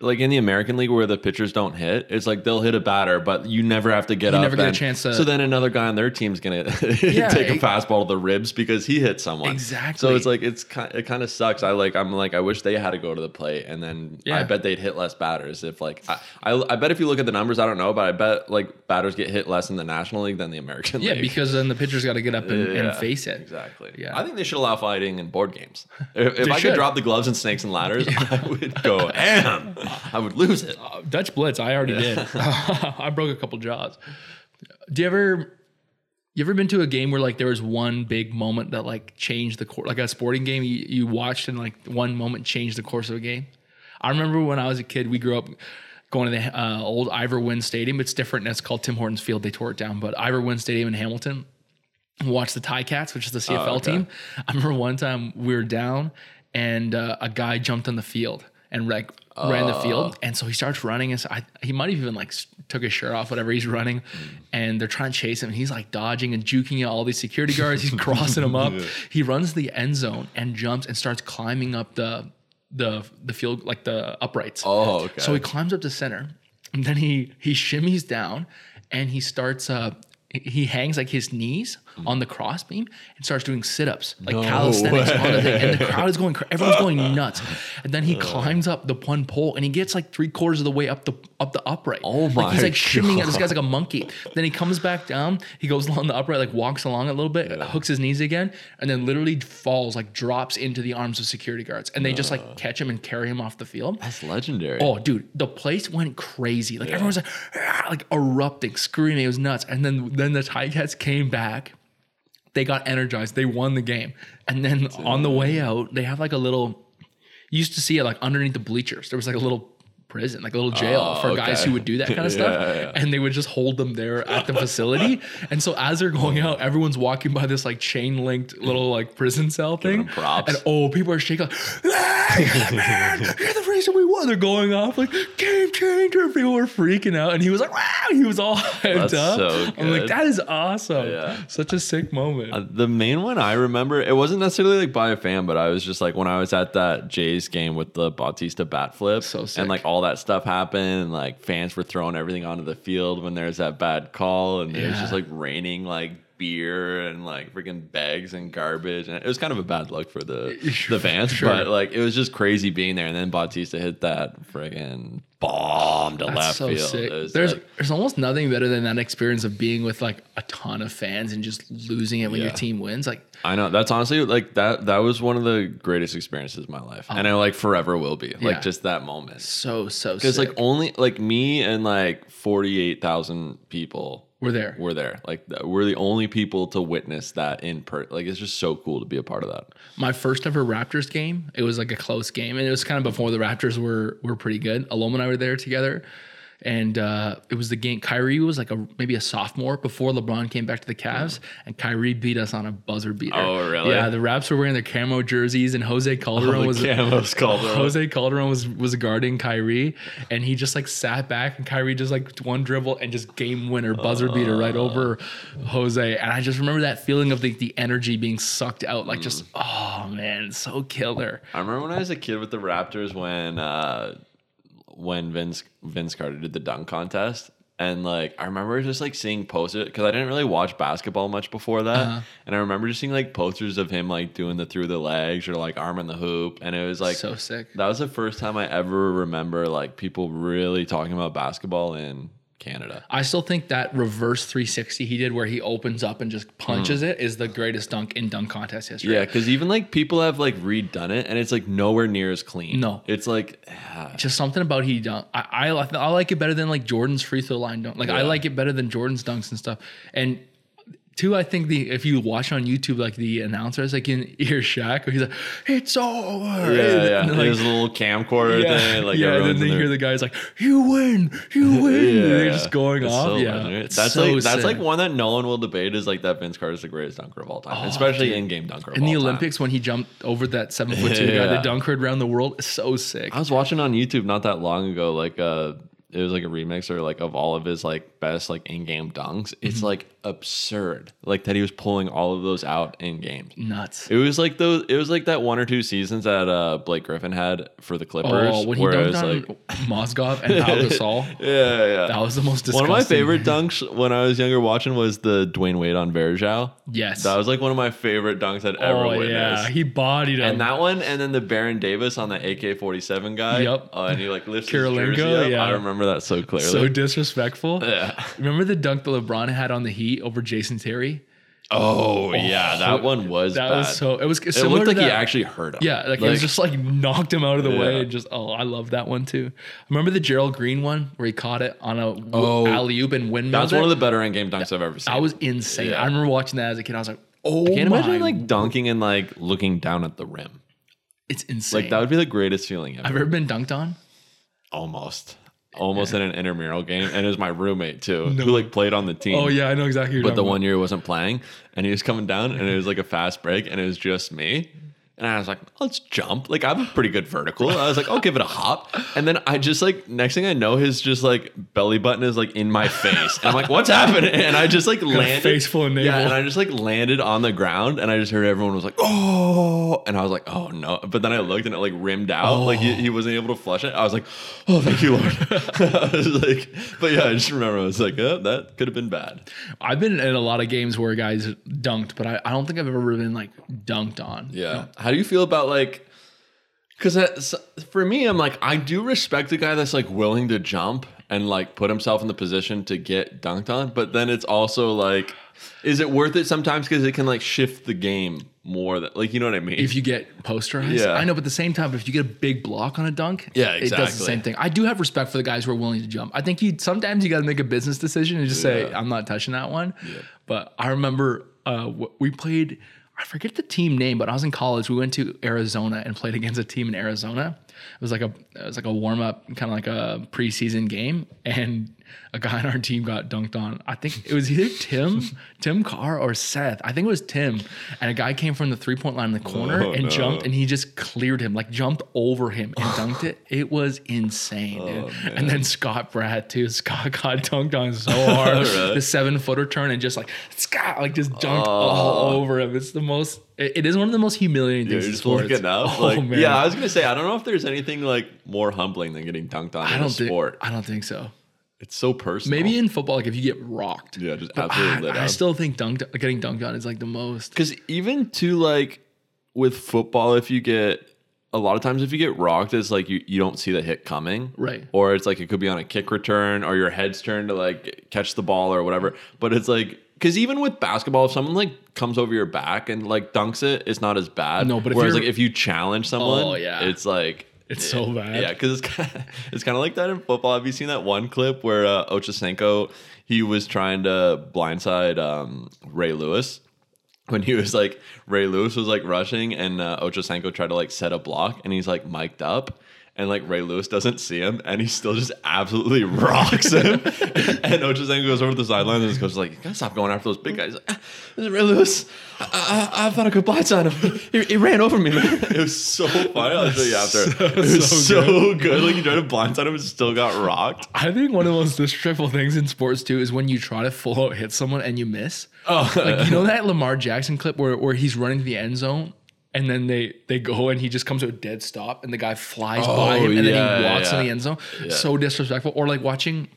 like in the American League where the pitchers don't hit. It's like they'll hit a batter, but you never have to get You up. never get a chance to- so then another guy on their team's gonna Yeah, take a fastball to the ribs because he hit someone. Exactly. So it's like it's kind. It kind of sucks. I like. I'm like. I wish they had to go to the plate, and then Yeah. I bet they'd hit less batters. If like I, I, I bet if you look at the numbers, I don't know, but I bet like batters get hit less in the National League than the American Yeah, League. Yeah, because then the pitcher's got to get up and, Yeah, and face it. Exactly. Yeah. I think they should allow fighting in board games. If, if I should. could drop the gloves and snakes and ladders, I would go ham. I would lose it. Uh, Dutch Blitz, I already did. I broke a couple jaws. Do you ever you ever been to a game where like there was one big moment that like changed the course like a sporting game you, you watched and like one moment changed the course of a game? I remember when I was a kid, we grew up going to the uh, old Ivor Wynn Stadium. It's different. It's called Tim Hortons Field. They tore it down, but Ivor Wynn Stadium in Hamilton. Watch the Ticats, which is the CFL Oh, okay. team. I remember one time we were down and uh, a guy jumped on the field and like ran the field, and so he starts running, and so I, he might have even like took his shirt off, whatever he's running, and they're trying to chase him, and he's like dodging and juking at all these security guards. He's crossing them up. He runs the end zone and jumps and starts climbing up the the the field like the uprights. Oh, okay. So he climbs up to center, and then he he shimmies down, and he starts uh he hangs like his knees Mm. on the crossbeam and starts doing sit-ups like No calisthenics on the thing, and the crowd is going cra- everyone's going nuts, and then he climbs up the one pole and he gets like three quarters of the way up the up the upright. Oh Like my he's like shimmying. This guy's like a monkey. Then he comes back down. He goes along the upright, like walks along a little bit, hooks his knees again, and then literally falls, like drops into the arms of security guards, and they just like catch him and carry him off the field. That's legendary. Oh, dude, the place went crazy. Like everyone was like, like erupting, screaming. It was nuts. And then then the Ticats came back. They got energized. They won the game. And then on the way out, they have like a little. You used to see it like underneath the bleachers. There was like a little prison, like a little jail Oh, for guys who would do that kind of stuff. Yeah. And they would just hold them there at the facility. and so as they're going out, everyone's walking by this like chain linked little like prison cell thing. props. And oh, people are shaking like, ah, yeah, man, you're the reason we won. They're going off like game changer. People were freaking out, and he was like, wow, he was all hyped That's up. so I'm like, that is awesome. Yeah. Such a sick moment. Uh, the main one I remember, it wasn't necessarily like by a fan, but I was just like when I was at that Jays game with the Bautista bat flip, So sick. and like all that stuff happened, and like fans were throwing everything onto the field when there's that bad call, and it was just like raining like beer and like freaking bags and garbage, and it was kind of a bad look for the the fans, Sure. but like it was just crazy being there, and then Bautista hit that friggin' bomb to That's left so field. sick. There's like- there's almost nothing better than that experience of being with like a ton of fans and just losing it when your team wins. Like I know that's honestly like that. That was one of the greatest experiences of my life, and I oh. like forever will be. Oh. Yeah. Like just that moment, so so because like only like me and like forty eight thousand people we're there. were there. Like we're the only people to witness that in per. Like it's just so cool to be a part of that. My first ever Raptors game. It was like a close game, and it was kind of before the Raptors were were pretty good. Aloma and I were there together, and uh, it was the game. Kyrie was like a maybe a sophomore before LeBron came back to the Cavs, and Kyrie beat us on a buzzer beater. Oh, really? Yeah, the Raps were wearing their camo jerseys, and Jose Calderon the was camos Calderon. Jose Calderon was was guarding Kyrie, and he just like sat back, and Kyrie just like one dribble and just game winner buzzer beater right over Jose. And I just remember that feeling of the, the energy being sucked out, like just oh man, so killer. I remember when I was a kid with the Raptors when uh when Vince Vince Carter did the dunk contest And like I remember just like seeing posters because I didn't really watch basketball much before that, Uh-huh. and I remember just seeing like posters of him like doing the through the legs or like arm in the hoop, and it was like so sick. that was the first time I ever remember like people really talking about basketball in Canada. I still think that reverse 360 he did where he opens up and just punches hmm. it is the greatest dunk in dunk contest history. Yeah, because even like people have like redone it, and it's like nowhere near as clean. No. it's like ah. Just something about he dunk. I, I I like it better than like Jordan's free throw line dunk. Like I like it better than Jordan's dunks and stuff. And two, I think the if you watch on YouTube, like the announcers, like in hear Shaq, where he's like, "It's over." yeah, And yeah. then, like, His little camcorder yeah, thing, like yeah, and then they hear the guys like, "You win, you win." Yeah, They're just going It's off. so yeah, that's so like that's like one that no one will debate is like that Vince Carter's the greatest dunker of all time, especially in game dunker. Of in the all time. Olympics when he jumped over that seven foot two guy, the dunker around the world. is so sick. I was watching on YouTube not that long ago, like uh it was like a remix or like of all of his like best like in-game dunks. It's Mm-hmm. like absurd, like that he was pulling all of those out in games. Nuts. It was like those. It was like that one or two seasons that uh Blake Griffin had for the Clippers, Oh, when he dunked was on like, Mozgov and Pau Gasol, yeah, yeah. that was the most Disgusting. one of my favorite dunks when I was younger watching was the Dwyane Wade on Varejao. Yes. That was like one of my favorite dunks I'd ever oh witnessed. yeah, he bodied him. And that one, and then the Baron Davis on the AK forty seven guy. Yep. Oh, and he like lifts Kirilenko, his jersey up. yeah. I remember that so clearly. so disrespectful. yeah. Remember the dunk that LeBron had on the Heat over Jason Terry? Oh, yeah, oh, that one was That bad. was so. It was it looked like he actually hurt him. Yeah, like, it was just like knocked him out of the way and just oh, I love that one too. Remember the Gerald Green one where he caught it on a Oh, alley oop and windmill. that's one of the better end game dunks I've ever seen. That was insane. Yeah. I remember watching that as a kid. I was like, oh Can't my, imagine like dunking and like looking down at the rim. it's insane. Like that would be the greatest feeling ever. I've ever been dunked on? Almost. Almost in an intramural game. And it was my roommate too, who like played on the team. Oh yeah, I know exactly. But the talking one year he wasn't playing and he was coming down and it was like a fast break and it was just me. And I was like, oh, let's jump. Like I have a pretty good vertical. I was like, I'll give it a hop. And then I just like next thing I know, his just like belly button is like in my face. And I'm like, what's happening? And I just like landed. face full of navel. Yeah, and I just like landed on the ground and I just heard everyone was like, oh, and I was like, oh no. But then I looked and it like rimmed out. Like he, he wasn't able to flush it. I was like, oh, thank you, Lord. I was like, but yeah, I just remember I was like, oh, that could have been bad. I've been in a lot of games where guys dunked, but I, I don't think I've ever been like dunked on. Yeah. How do you feel about like? Because for me, I'm like, I do respect the guy that's like willing to jump and like put himself in the position to get dunked on. But then it's also like, is it worth it sometimes? Because it can like shift the game more. That like, you know what I mean? If you get posterized, Yeah. I know, but at the same time, if you get a big block on a dunk, Yeah, it does the exactly. same thing. I do have respect for the guys who are willing to jump. I think you sometimes you got to make a business decision and just say, I'm not touching that one. But I remember uh, we played. I forget the team name, but I was in college. We went to Arizona and played against a team in Arizona. It was like a it was like a warm up, kind of like a preseason game, and a guy on our team got dunked on. I think it was either Tim, Tim Carr, or Seth. I think it was Tim, and a guy came from the three point line in the corner Oh, and no. jumped, and he just cleared him, like jumped over him and dunked it. It was insane, Oh, dude. And then Scott Brad too. Scott got dunked on so hard, the seven footer turn, and just like Scott, like just dunked all oh. over him. It's the most. It, is one of the most humiliating Oh. Things in just sports. looking up. Oh man, yeah, I was gonna say, I don't know if there's anything like more humbling than getting dunked on I in don't a think. sport. I don't think so. It's so personal. Maybe in football, like if you get rocked. yeah, just But absolutely I, lit up. I still think dunked, getting dunked on is like the most. Because even to like with football, if you get a lot of times if you get rocked, it's like you, you don't see the hit coming. Right. Or it's like it could be on a kick return or your head's turned to like catch the ball or whatever. But it's like because even with basketball, if someone like comes over your back and like dunks it, it's not as bad. No, but if whereas you're- like if you challenge someone, Oh, yeah. it's like It's so bad. Yeah, because it's kind of, it's kind of like that in football. Have you seen that one clip where uh, Ochocinco he was trying to blindside um, Ray Lewis when he was like Ray Lewis was like rushing and uh, Ochocinco tried to like set a block and he's like mic'd up. And like Ray Lewis doesn't see him, and he still just absolutely rocks him. and Ochocinco goes over to the sidelines, and his coach is like, "You gotta stop going after those big guys." He's like, "Ah, this is Ray Lewis. I, I, I thought I could blindside him. He, he ran over me, man. It was so funny. I'll show you after. it was so so, good. Like you tried to blindside him and still got rocked. I think one of the most disrespectful things in sports too is when you try to full out hit someone and you miss. Oh, Like you know that Lamar Jackson clip where, where he's running to the end zone and then they they go and he just comes to a dead stop and the guy flies by Oh, him and then he walks yeah. in the end zone. So disrespectful. Or like watching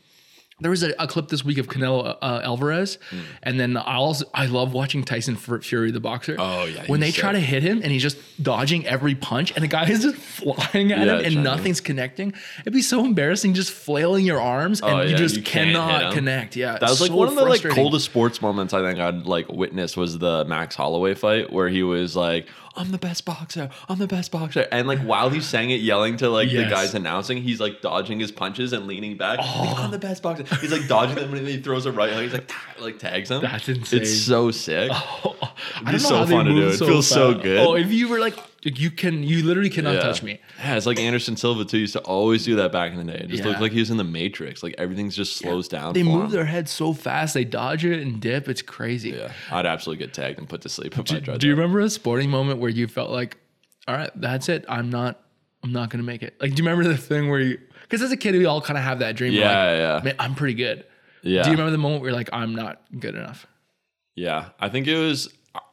There was a, a clip this week of Canelo uh, Alvarez, Hmm. and then I also I love watching Tyson Fury, the boxer. Oh, yeah, when they he's try to hit him and he's just dodging every punch, and the guy is just flying at Yeah, him, and nothing's connecting. It'd be so embarrassing, just flailing your arms, and Oh, you yeah, just you cannot connect. Yeah, That was like so one of the like coldest sports moments I think I'd like witnessed was the Max Holloway fight where he was like, "I'm the best boxer, I'm the best boxer," and like while he's saying it, yelling to like Yes. the guys announcing, he's like dodging his punches and leaning back. Oh. Like, I'm oh. the best boxer. He's like dodging them and then he throws a right. hook. He's like like tags him. That's insane. It's so sick. I It's don't know so how they fun to do. move It feels so good. Oh, if you were like, you can, you literally cannot Yeah. touch me. Yeah, it's like Anderson Silva too. Used to always do that back in the day. It just Yeah. looked like he was in the Matrix. Like everything's just slows down. They move him. their head so fast, they dodge it and dip. It's crazy. Yeah, I'd absolutely get tagged and put to sleep if I tried. Do you that. remember a sporting moment where you felt like, all right, that's it. I'm not, I'm not gonna make it. Like, do you remember the thing where you? Because as a kid, we all kind of have that dream. Yeah, like, yeah. Man, I'm pretty good. Yeah. Do you remember the moment where you're like, I'm not good enough? Yeah, I think it was.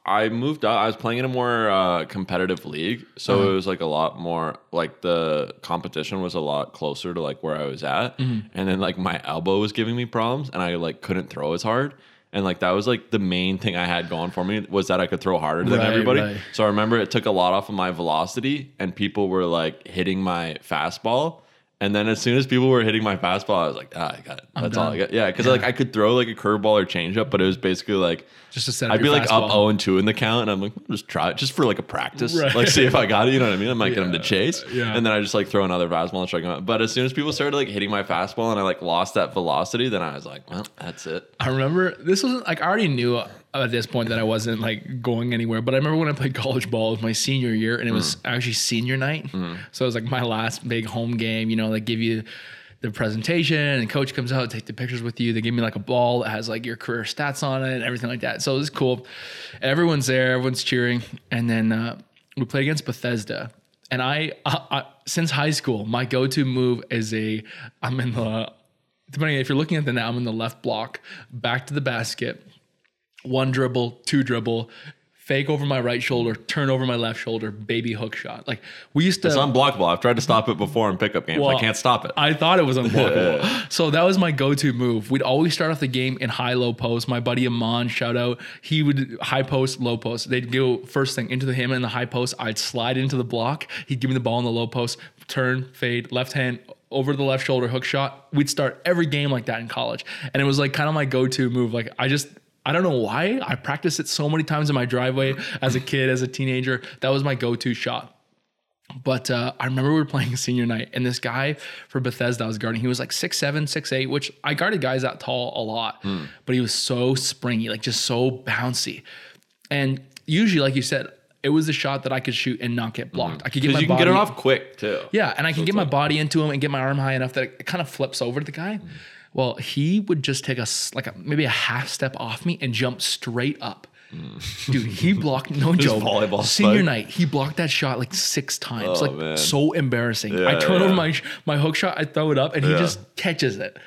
I moved up. I was playing in a more uh, competitive league, so it was like a lot more. Like the competition was a lot closer to like where I was at, and then like my elbow was giving me problems, and I like couldn't throw as hard. And like that was like the main thing I had going for me was that I could throw harder than Right, everybody. right. So I remember it took a lot off of my velocity, and people were like hitting my fastball. And then as soon as people were hitting my fastball, I was like, ah, I got it. That's all I got. Yeah, because like I could throw like a curveball or changeup, but it was basically like Just a set I'd be like up 0 and 2 in the count, and I'm like, just try it just for like a practice. Right. Like, see if I got it. You know what I mean? I might get him to chase. yeah. And then I just like throw another fastball and strike him out. But as soon as people started like hitting my fastball and I like lost that velocity, then I was like, well, that's it. I remember this wasn't like I already knew at this point that I wasn't like going anywhere. But I remember when I played college ball, it was my senior year, and it was actually senior night. So it was like my last big home game. You know, they give you the presentation, and coach comes out, take the pictures with you. They give me like a ball that has like your career stats on it and everything like that. So it was cool. Everyone's there, everyone's cheering, and then uh, we played against Bethesda. And I, I, I, since high school, my go-to move is a I'm in the depending if you're looking at the now, I'm in the left block, back to the basket, one dribble, two dribble, fake over my right shoulder, turn over my left shoulder, baby hook shot. Like we used to. It's unblockable. I've tried to stop it before in pickup games. I can't stop it. I thought it was unblockable. so that was my go-to move. We'd always start off the game in high low post. My buddy Amon, shout out, he would high post, low post. They'd go first thing into the him in the high post. I'd slide into the block. He'd give me the ball in the low post, turn, fade, left hand over the left shoulder hook shot. We'd start every game like that in college. And it was like kind of my go-to move. Like I just I don't know why. I practiced it so many times in my driveway as a kid, as a teenager. That was my go-to shot. But uh, I remember we were playing senior night, and this guy for Bethesda I was guarding, he was like six seven, six eight, which I guarded guys that tall a lot, Hmm. but he was so springy, like just so bouncy. And usually, like you said, it was the shot that I could shoot and not get blocked. I could get my Hmm. you can body, get it off quick too. yeah, and I can get my body into him and get my arm high enough that it kind of flips over to the guy. Well, he would just take a s- like a, maybe a half step off me and jump straight up. Mm. Dude, he blocked no joke. volleyball Senior spike. night, he blocked that shot like six times. Oh, like man. so embarrassing. I Yeah, turn over my my hook shot, I throw it up, and he just catches it.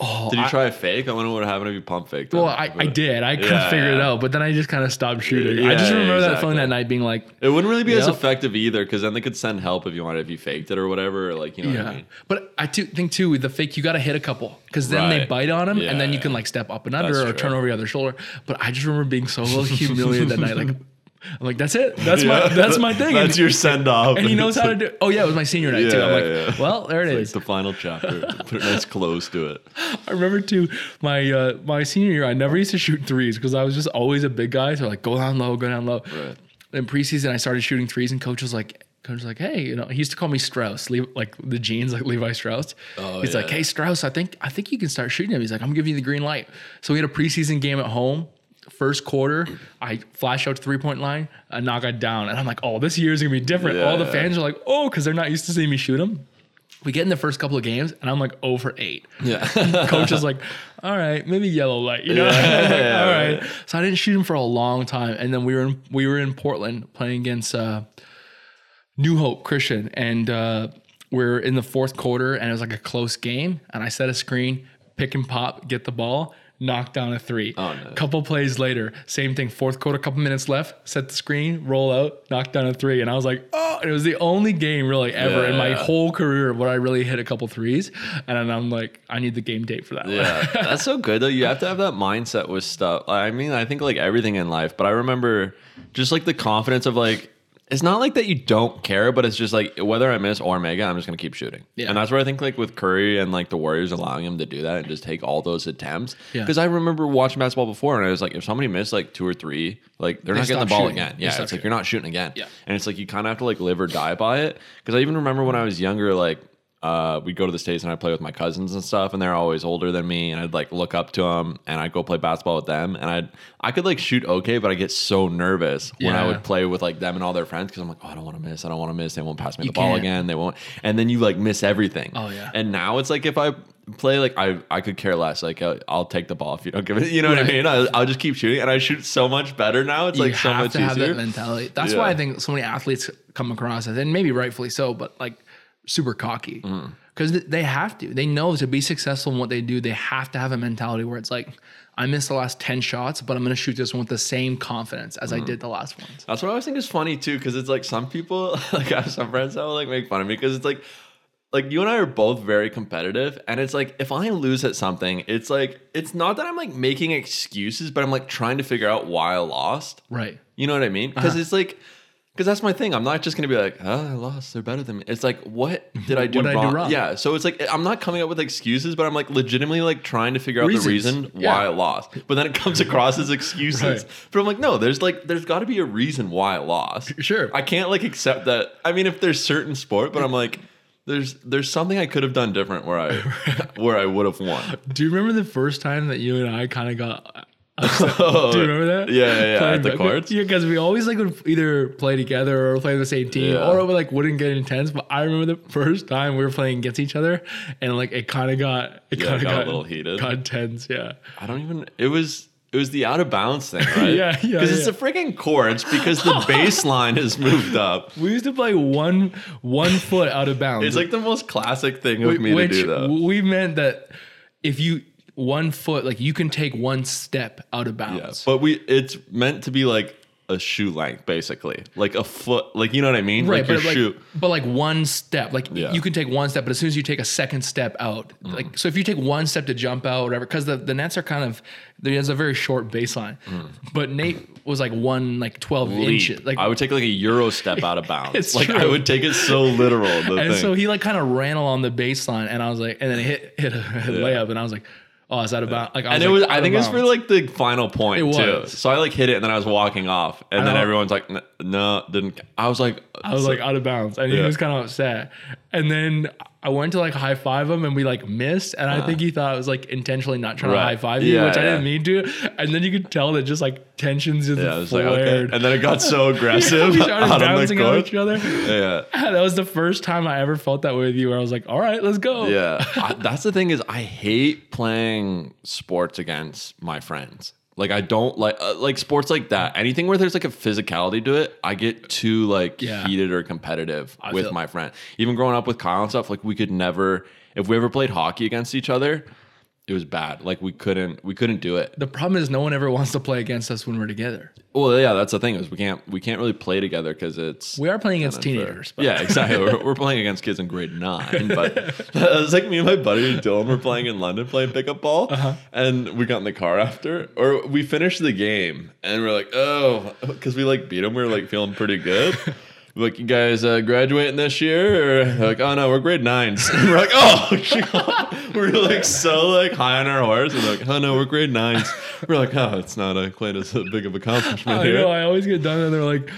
Oh, Did you I- try a fake? I wonder what would happen if you pump faked. well, I, I did. I of Yeah, figured it out, but then I just kind of stopped shooting. I just remember that feeling exactly. that night being like, It wouldn't really be as effective either, because then they could send help if you wanted if you faked it or whatever. Or like you know yeah. what I mean. But I too, think too with the fake, you got to hit a couple because then they bite on them, and then Yeah, you can like step up and under That's or true. turn over your other shoulder. But I just remember being so humiliated that night. Like, I'm like, that's it. That's my that's my thing. That's and, your send off. and he knows how to do. Oh yeah, it was my senior night too. I'm like, Yeah, yeah. well, there it It's is. the final chapter. Put a nice close to it. I remember too my uh, my senior year. I never used to shoot threes because I was just always a big guy. So like, go down low, go down low. Right. In preseason, I started shooting threes, and coach was like, coach was like, hey, you know, he used to call me Strauss, Le- like the jeans, like Levi Strauss. Oh, He's like, hey Strauss, I think I think you can start shooting him. He's like, I'm giving you the green light. So we had a preseason game at home. First quarter, I flash out to three point line, I knock it down, and I'm like, oh, this year is gonna be different. All the fans are like, oh, because they're not used to seeing me shoot them. We get in the first couple of games, and I'm like 0 for 8 Yeah. coach is like, all right, maybe yellow light, you know? Yeah, like, yeah, all right. right. So I didn't shoot him for a long time. And then we were in we were in Portland playing against uh New Hope Christian. And uh we're in the fourth quarter and it was like a close game. And I set a screen, pick and pop, get the ball. Knock down a three. Oh, no. Couple plays later, same thing. Fourth quarter, a couple minutes left. Set the screen, roll out, knock down a three, and I was like, oh! It was the only game really ever in my whole career where I really hit a couple threes, and then I'm like, I need the game tape for that. Yeah, that's so good though. You have to have that mindset with stuff. I mean, I think like everything in life, but I remember just like the confidence of like it's not like that you don't care, but it's just like whether I miss or make it, I'm just gonna keep shooting. Yeah. And that's where I think like with Curry and like the Warriors allowing him to do that and just take all those attempts. Yeah. Because I remember watching basketball before and I was like, if somebody missed like two or three, like they're not getting the ball shooting. again. Yeah. It's like you're not shooting again. Yeah. And it's like you kind of have to like live or die by it. Because I even remember when I was younger, like uh, we'd go to the states and I'd play with my cousins and stuff, and they're always older than me, and I'd like look up to them, and I'd go play basketball with them, and I'd I could like shoot okay, but I get so nervous when I would play with like them and all their friends because I'm like, oh, I don't want to miss, I don't want to miss, they won't pass me the ball can't. again, they won't, and then you like miss everything. Oh, yeah. And now it's like if I play like I I could care less, like uh, I'll take the ball if you don't give it, you know what I mean? I, I'll just keep shooting, and I shoot so much better now. It's you like so much easier. that mentality. That's Yeah. why I think so many athletes come across as, and maybe rightfully so, but like super cocky Mm. because they have to. They know to be successful in what they do, they have to have a mentality where it's like, I missed the last ten shots, but I'm going to shoot this one with the same confidence as I Mm. did the last ones. That's what I always think is funny too, because it's like some people, like I have some friends that will like make fun of me because it's like, like you and I are both very competitive, and it's like if I lose at something, it's like it's not that I'm like making excuses, but I'm like trying to figure out why I lost. Right. You know what I mean? Uh-huh. Because it's like, because that's my thing. I'm not just gonna be like, oh, I lost. They're better than me. It's like, what mm-hmm. did I do, What did I do wrong? wrong? Yeah. So it's like I'm not coming up with excuses, but I'm like legitimately like trying to figure out Reasons. the reason Yeah. why I lost. But then it comes across as excuses. Right. But I'm like, no, there's like there's got to be a reason why I lost. Sure. I can't like accept that. I mean, if there's certain sport, but I'm like. There's there's something I could have done different where I where I would have won. Do you remember the first time that you and I kind of got? Oh, Do you remember that? Yeah, yeah, yeah. At the courts. Yeah, because we always like would either play together or play the same team, Yeah. or we like wouldn't get intense. But I remember the first time we were playing against each other, and like it kind of got it Yeah, kind of got a little heated. got tense. Yeah, I don't even. It was it was the out of bounds thing, right? Yeah, yeah, Because it's yeah. a freaking courts because the baseline has moved up. we used to play one one foot out of bounds. It's like the most classic thing of Wh- me to do that. we meant that if you one foot, like you can take one step out of Yeah, bounds. but we it's meant to be like a shoe length, basically, like a foot, like you know what I mean, Right, like your but like, shoe. but like one step, like Yeah. you can take one step, but as soon as you take a second step out, Mm. like so, if you take one step to jump out, whatever, because the, the nets are kind of there's a very short baseline, but Nate was like one like twelve Mm. Leap. inches, like I would take like a euro step out of bounds. Like I would take it so literal. The and thing. so he like kind of ran along the baseline, and I was like, and then it hit hit a, hit a layup, and I was like, oh, is that about like? I and it was, out I think it was for like the final point It too. was. So I like hit it and then I was walking off, and then everyone's like, "N- "No, didn't." I was like, I was like out of bounds, and he Yeah. was kind of upset. And then I went to like high five him, and we like missed. And I think he thought I was like intentionally not trying. Right. to high five you, Yeah, which I didn't mean to. And then you could tell that just like tensions just yeah, flared. like, okay. And then it got so aggressive we started on bouncing at each other. Yeah. that was the first time I ever felt that way with you, where I was like, "All right, let's go." Yeah, I, that's the thing is I hate playing sports against my friends. Like I don't like uh, like sports like that. Anything where there's like a physicality to it, I get too like Yeah. heated or competitive I with feel- my friend. Even growing up with Kyle and stuff, like we could never if we ever played hockey against each other, it was bad. Like we couldn't we couldn't do it. The problem is no one ever wants to play against us when we're together. Well, yeah, that's the thing is we can't we can't really play together because it's We are playing against teenagers. But Yeah, exactly. we're, we're playing against kids in grade nine, but it was like me and my buddy Dylan were playing in London playing pickup ball, Uh-huh. and we got in the car after, or we finished the game, and we're like, oh, because we like beat them, we were like feeling pretty good. We're Like you guys uh, graduating this year, or like oh no, we're grade nines. And we're like oh, God." we're like so like high on our horse, and like oh no, we're grade nines. We're like oh, it's not a, quite as big of accomplishment I here. know. I always get done, and they're like, "You're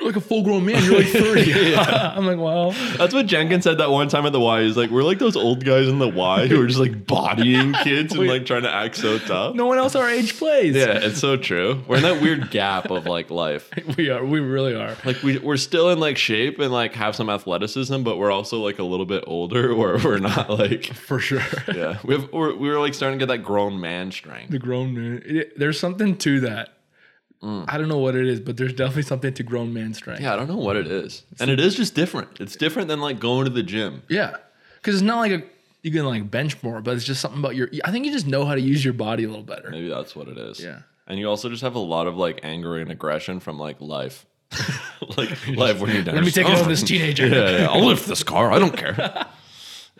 like a full grown man. You're like 30. I'm like, "Well, That's what Jenkins said that one time at the Y. He's like, we're like those old guys in the Y who are just like bodying kids and like trying to act so tough. no one else our age plays." Yeah, it's so true. We're in that weird gap of like life. we are. We really are. Like we we're still in like shape and like have some athleticism, but we're also like a little bit older where we're not like For sure. yeah. We have we're, we were like starting to get that grown man strength. the grown man. It- there's something to that. Mm. I don't know what it is, but there's definitely something to grown man strength. Yeah, I don't know what it is. And it is just different. It's different than like going to the gym. Yeah. Because it's not like a you can like bench more, but it's just something about your. I think you just know how to use your body a little better. Maybe that's what it is. Yeah. And you also just have a lot of like anger and aggression from like life. like life when you're done. Let me take it over this teenager. Yeah, yeah, I'll lift this car. I don't care.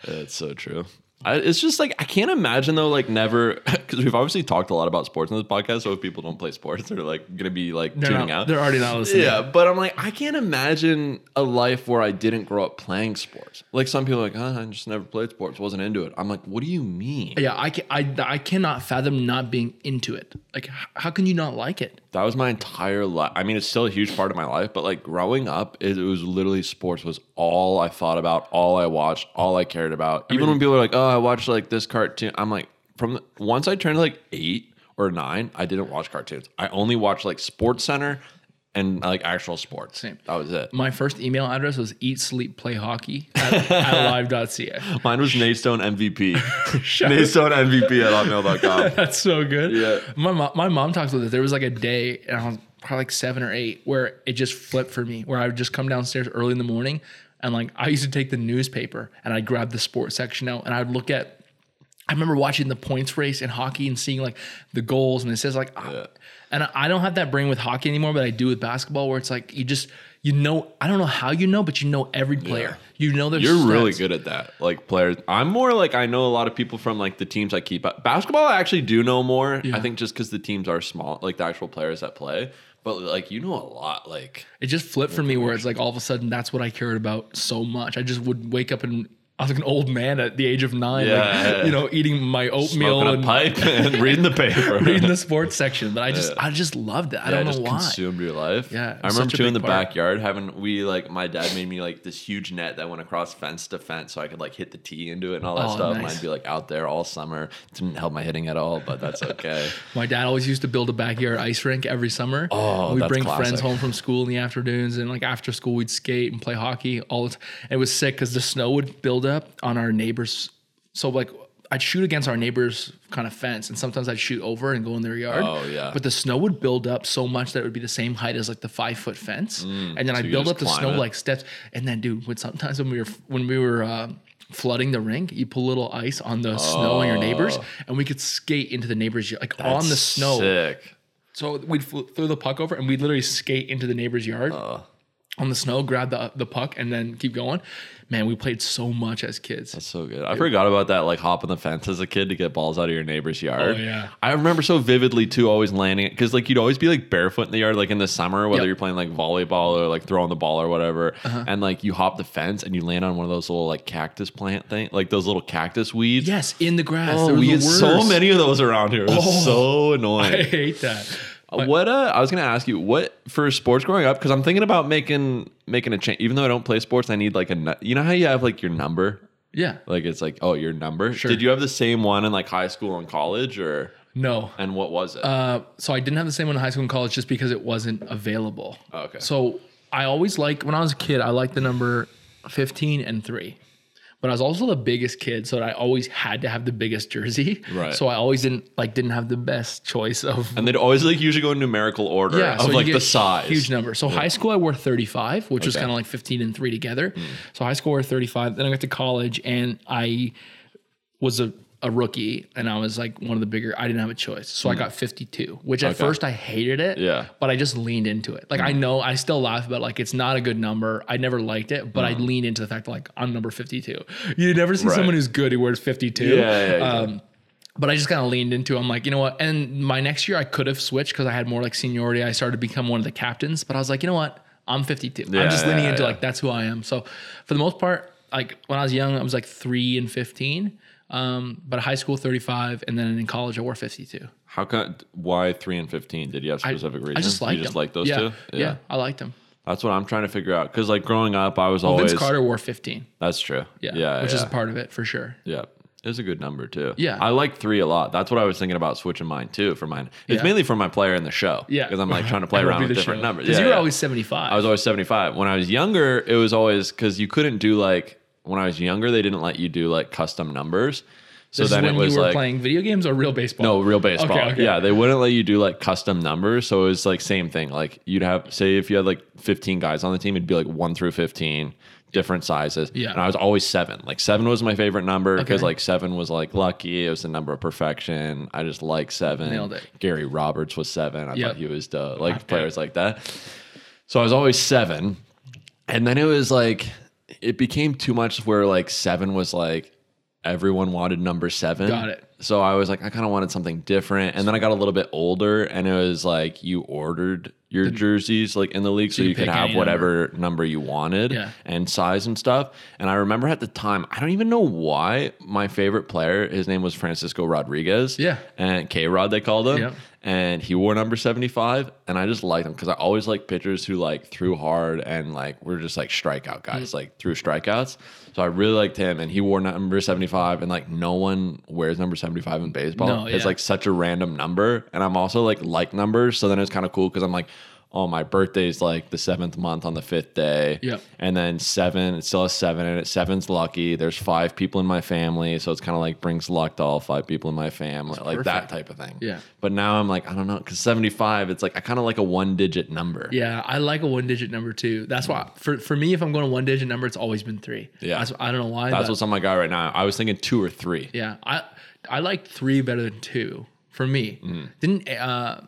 it's so true. I, it's just like I can't imagine though, like never because we've obviously talked a lot about sports in this podcast. So if people don't play sports, they're like gonna be like They're, tuning not, out. they're already not listening. Yeah, but I'm like, I can't imagine a life where I didn't grow up playing sports. Like some people are like, oh, I just never played sports, wasn't into it. I'm like, what do you mean? Yeah, I, can, I, I cannot fathom not being into it. Like, how can you not like it? That was my entire life. I mean, it's still a huge part of my life, but like growing up, it, it was literally sports was all I thought about, all I watched, all I cared about. Even when people are like, "Oh, I watched like this cartoon," I'm like, from the, once I turned like eight or nine, I didn't watch cartoons. I only watched like Sports Center and like actual sports. Same. That was it. My first email address was eat, sleep, play hockey at, at live.ca. Mine was Nate Stone MVP. Nate Stone MVP at hotmail.com. That's so good. Yeah. My, mo- my mom talks about this. There was like a day, and I was probably like seven or eight, where it just flipped for me, where I would just come downstairs early in the morning. And like, I used to take the newspaper and I'd grab the sports section out and I'd look at, I remember watching the points race in hockey and seeing like the goals. And it says like, ah. Yeah. And I- don't have that brain with hockey anymore, but I do with basketball, where it's like, you just, you know, I don't know how you know, but you know every player. You know their You're really good at that. Like players. I'm more like I know a lot of people from like the teams I keep up. Basketball I actually do know more. Yeah. I think just because the teams are small, like the actual players that play. But like you know a lot. Like It just flipped for me where it's like all of a sudden that's what I cared about so much. I just would wake up and I was like an old man at the age of nine, Yeah, like, you know, eating my oatmeal smoking and pipe and reading the paper. reading the sports section. But I just, Yeah. I just loved it. I Yeah, don't it know just why. consumed your life. Yeah, I remember too in the part. backyard having we like my dad made me like this huge net that went across fence to fence so I could like hit the tee into it and all that Oh, stuff. And. I'd be like out there all summer. Didn't help my hitting at all, but that's okay. My dad always used to build a backyard ice rink every summer. Oh, we'd that's bring friends home from school in the afternoons, and like after school, we'd skate and play hockey. All the t- it was sick because the snow would build up on our neighbors. So like I'd shoot against our neighbors' kind of fence, and sometimes I'd shoot over and go in their yard. Oh, yeah. But the snow would build up so much that it would be the same height as like the five foot fence, and then I'd Mm. build up the snow it. like steps. And then, dude, when sometimes when we were when we were uh, flooding the rink, you put a little ice on the snow on your neighbors, and we could skate into the neighbors' yard, like on the snow. Sick. So we'd fl- throw the puck over, and we'd literally skate into the neighbor's yard on the snow, grab the the puck, and then keep going. Man, we played so much as kids. That's so good. I forgot about that, like hopping the fence as a kid to get balls out of your neighbor's yard. Oh, yeah. I remember so vividly too, always landing it because like you'd always be like barefoot in the yard, like in the summer, whether Yep. you're playing like volleyball or like throwing the ball or whatever, Uh-huh. and like you hop the fence and you land on one of those little like cactus plant thing, like those little cactus weeds. Yes, in the grass. Oh, we get so many of those around here. It was Oh. so annoying. I hate that. What uh, I was gonna ask you, what for sports growing up? Because I'm thinking about making making a change. Even though I don't play sports, I need like a. You know how you have like your number, Yeah. like it's like oh your number. Sure. Did you have the same one in like high school and college, or No. and what was it? Uh, so I didn't have the same one in high school and college just because it wasn't available. Oh, okay. So I always like when I was a kid, I liked the number 15 and three. But I was also the biggest kid, so I always had to have the biggest jersey. Right. So I always didn't like didn't have the best choice of and they'd always like usually go in numerical order yeah, of so like the size. Huge number. So high school I wore 35, which was Okay. Hmm. kind of like 15 and 3 together. So high school I wore 35. Then I got to college and I was a, a rookie and I was like one of the bigger I didn't have a choice. So I got 52, which at Hmm. Okay. first I hated it. Yeah. Hmm. But I just leaned into it. Like I know I still laugh about like it's not a good number. I never liked it, but I leaned into the fact that like I'm number 52. You never see Hmm. Right. someone who's good who wears 52. Yeah, yeah, yeah. Um, but I just kind of leaned into. it. I'm like, you know what? And my next year, I could have switched because I had more like seniority. I started to become one of the captains. But I was like, you know what? I'm 52. Yeah, I'm just leaning into like that's who I am. So for the most part, like when I was young, I was like three and 15. Um, but high school 35, and then in college I wore 52. How come? Why three and fifteen? Did you have specific reasons? I just liked you just like those yeah. two. Yeah. I liked them. That's what I'm trying to figure out. Because like growing up, I was always. Vince Carter wore 15. That's true. Yeah, Yeah. which yeah. is a part of it for sure. Yeah. It's a good number too. Yeah. I like three a lot. That's what I was thinking about switching mine too for mine. It's Yeah. mainly for my player in the show. Yeah, Because I'm like trying to play around with different show. numbers. 'Cause Yeah. you were yeah. always 75. I was always 75. When I was younger, it was always because you couldn't do like, when I was younger, they didn't let you do like custom numbers. So this then it when was you were like, playing video games or real baseball. no, real baseball. Okay, okay. Yeah, they wouldn't let you do like custom numbers. So it was like same thing. Like you'd have say if you had like 15 guys on the team, it'd be like one through 15. different sizes. Yeah. And I was always seven. Like seven was my favorite number because Okay. like seven was like lucky. It was the number of perfection. I just like seven. Nailed it. Gary Roberts was seven. I Yep. thought he was the like players like that. So I was always seven. And then it was like it became too much where like seven was like everyone wanted number seven. Got it. So I was like, I kind of wanted something different. And then I got a little bit older and it was like you ordered your jerseys like in the league so, you you, could have whatever number. you wanted Yeah. and size and stuff. And I remember at the time, I don't even know why my favorite player, his name was Francisco Rodriguez. Yeah. And K Rod, they called him. Yep. And he wore number 75. And I just liked him because I always like pitchers who like threw hard and like were just like strikeout guys, mm-hmm. like threw strikeouts. So I really liked him. And he wore number 75. And like no one wears number 75 in baseball. No, yeah. It's like such a random number. And I'm also like like numbers. So then it's kind of cool because I'm like, oh, my birthday's like the seventh month on the fifth day. Yep. And then seven, it still has seven in it. Seven's lucky. There's five people in my family. So it's kind of like brings luck to all five people in my family, like that type of thing. Yeah. But now I'm like, I don't know, because 75, it's like, I kind of like a one digit number. Yeah, I like a one digit number too. That's why for, for me, if I'm going to one digit number, it's always been three. Yeah. That's, I don't know why. That's what's on my guy right now. I was thinking two or three. Yeah, I I like three better than two for me. Mm-hmm. Didn't uh,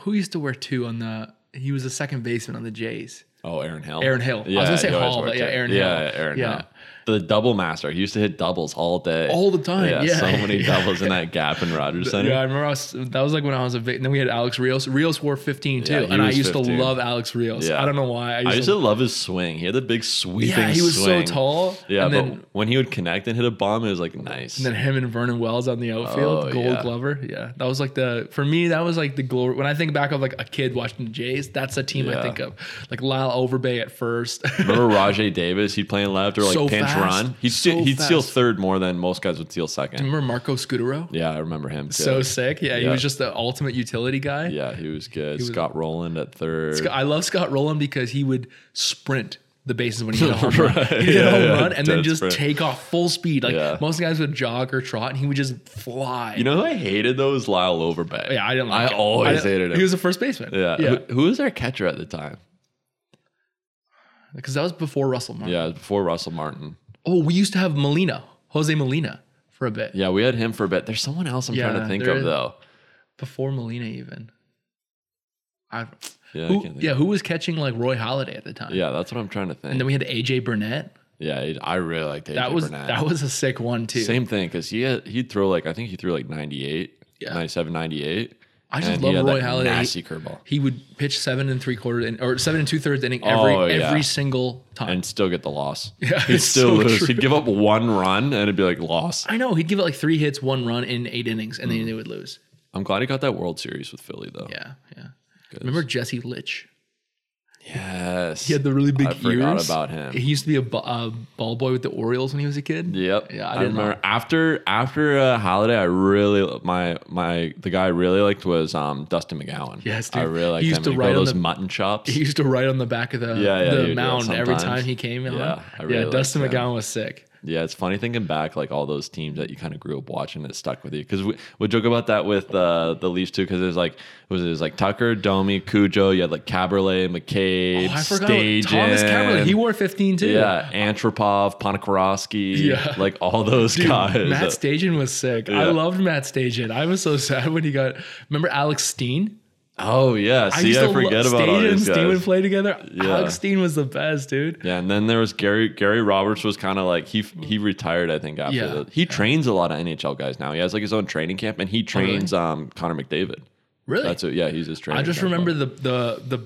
who used to wear two on the? He was a second baseman on the Jays. Oh, Aaron Hill. Aaron Hill. Yeah, I was gonna say Hall, but yeah. Aaron yeah, Hill. Aaron Yeah. Hill. The double master. He used to hit doubles all day. All the time, yeah. so many Yeah. doubles in that gap in Rogers Center. Yeah, I remember I was, that was like when I was a big. Then we had Alex Rios. Rios wore 15 too, Yeah, and I used 15. to love Alex Rios. Yeah. I don't know why. I used, I used to, to love his swing. He had the big sweeping yeah, he was swing. so tall. Yeah, and but then when he would connect and hit a bomb, it was like nice. And then him and Vernon Wells on the outfield, Oh, Gold yeah. Glover. Yeah, that was like the for me. That was like the glory. When I think back of like a kid watching the Jays, that's a team I think of. Like Lyle Overbay at first. Remember Rajai Davis? He'd play in left or like So pinch. Run. He'd So steal, he'd steal third more than most guys would steal second. Do you Remember Marco Scutaro? Yeah, I remember him. Too. So sick. Yeah, he was just the ultimate utility guy. yeah, he was good. was- Scott Rolen at third. I love Scott Rolen because he would sprint the bases when he hit a home run. Right. Hit a Yeah, home yeah, run and then just sprint. take off full speed. Like Yeah. most guys would jog or trot, and he would just fly. you know who I hated though was Lyle Overbay. yeah, I didn't like I him. always didn't- hated him. He was a first baseman. yeah. yeah. Who, who was their catcher at the time? Because that was before Russell Martin. Yeah, it was before Russell Martin. Oh, we used to have Molina, Jose Molina, for a bit. Yeah, we had him for a bit. There's someone else I'm trying to think of is. though. Before Molina, even. I, Yeah, who, yeah, who was catching like Roy Halladay at the time? Yeah, that's what I'm trying to think. And then we had AJ Burnett. yeah, I really liked AJ That was Burnett. that was a sick one too. Same thing because he had, he'd throw like I think he threw like 98, Yeah. 97, 98. I just and love Roy Halladay. Nasty curveball He would pitch seven and three quarters in, or seven and two thirds inning every Oh, yeah. every single time. and still get the loss. Yeah, he'd still so lose. true. He'd give up one run and it'd be like loss. I know he'd give it like three hits, one run in eight innings, and Mm. then they would lose. I'm glad he got that World Series with Philly though. Yeah, yeah. Remember Jesse Litsch? Yes, He had the really big I forgot ears. about him. He used to be a, a ball boy with the Orioles when he was a kid. Yep. Yeah, I I, remember know. after after uh, Halladay, I really my my the guy I really liked was um Dustin McGowan. Yes, I really liked He used him. to on those the- mutton chops. He used to write on the back of the, Yeah, yeah, the would do that mound every time he came on. Yeah, I really yeah, Dustin him. McGowan was sick. Yeah, it's funny thinking back, like all those teams that you kind of grew up watching that stuck with you. Because we we joke about that with uh, the Leafs too. Because there's like was it was like Tucker, Domi, Cujo. You had like Kaberle, McCabe, Oh, I forgot Stajan, Thomas Kaberle. He wore 15 too. yeah, Antropov, Ponikarovsky, Yeah. like all those guys. Matt Stajan was sick. I loved Matt Stajan. I was so sad when he got. Remember Alex Steen? Oh yeah, see, I, to forget lo- about all Stajan and these Steen would play together. Yeah. Alex Steen was the best, dude. Yeah, and then there was Gary. Gary Roberts was kind of like he he retired, I think. After Yeah. the, he trains a lot of NHL guys now. He has like his own training camp, and he trains um Connor McDavid. Really? That's it. Yeah, he's his trainer. I just remember the the the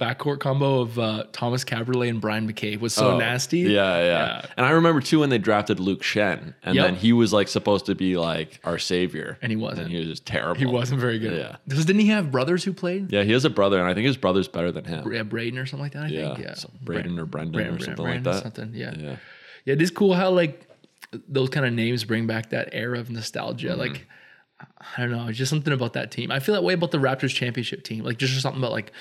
backcourt combo of uh, Thomas Kaberle and Bryan McCabe was so Oh, nasty. Yeah, yeah, Yeah. And I remember too when they drafted Luke Schenn, and Yep. then he was like supposed to be like our savior, And he wasn't. And he was just terrible. He wasn't very good. Yeah. Because didn't he have brothers who played? Yeah, he has a brother, and I think his brother's better than him. Yeah, Braden or something like that. I Yeah, think. Yeah, so Braden or Brendan or something like that. Something. Yeah. Yeah, Yeah, it is cool how like those kind of names bring back that era of nostalgia. Mm-hmm. Like I don't know, just something about that team. I feel that way about the Raptors championship team. Like just something about like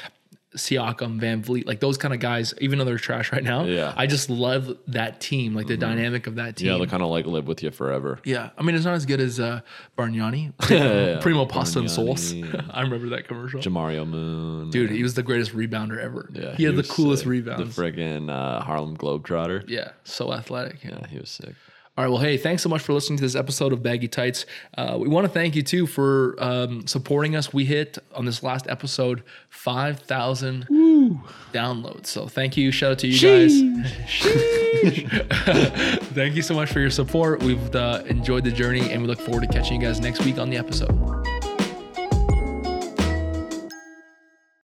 Siakam, VanVleet, like those kind of guys, even though they're trash right now. Yeah. I just love that team, like the dynamic of that team. Yeah, they kind of like live with you forever. Yeah, I mean it's not as good as uh, Bargnani, Yeah, Primo Pasta and Sauce. I remember that commercial. Jamario Moon. Dude, he was the greatest rebounder ever. Yeah, he had the coolest sick. rebounds. The friggin' uh, Harlem Globetrotter. yeah, so athletic. Yeah, he was sick. All right. Well, hey, thanks so much for listening to this episode of Baggy Tights. Uh, we want to thank you too for um, supporting us. We hit on this last episode 5,000 downloads. So thank you. Shout out to you guys. thank you so much for your support. We've uh, enjoyed the journey and we look forward to catching you guys next week on the episode.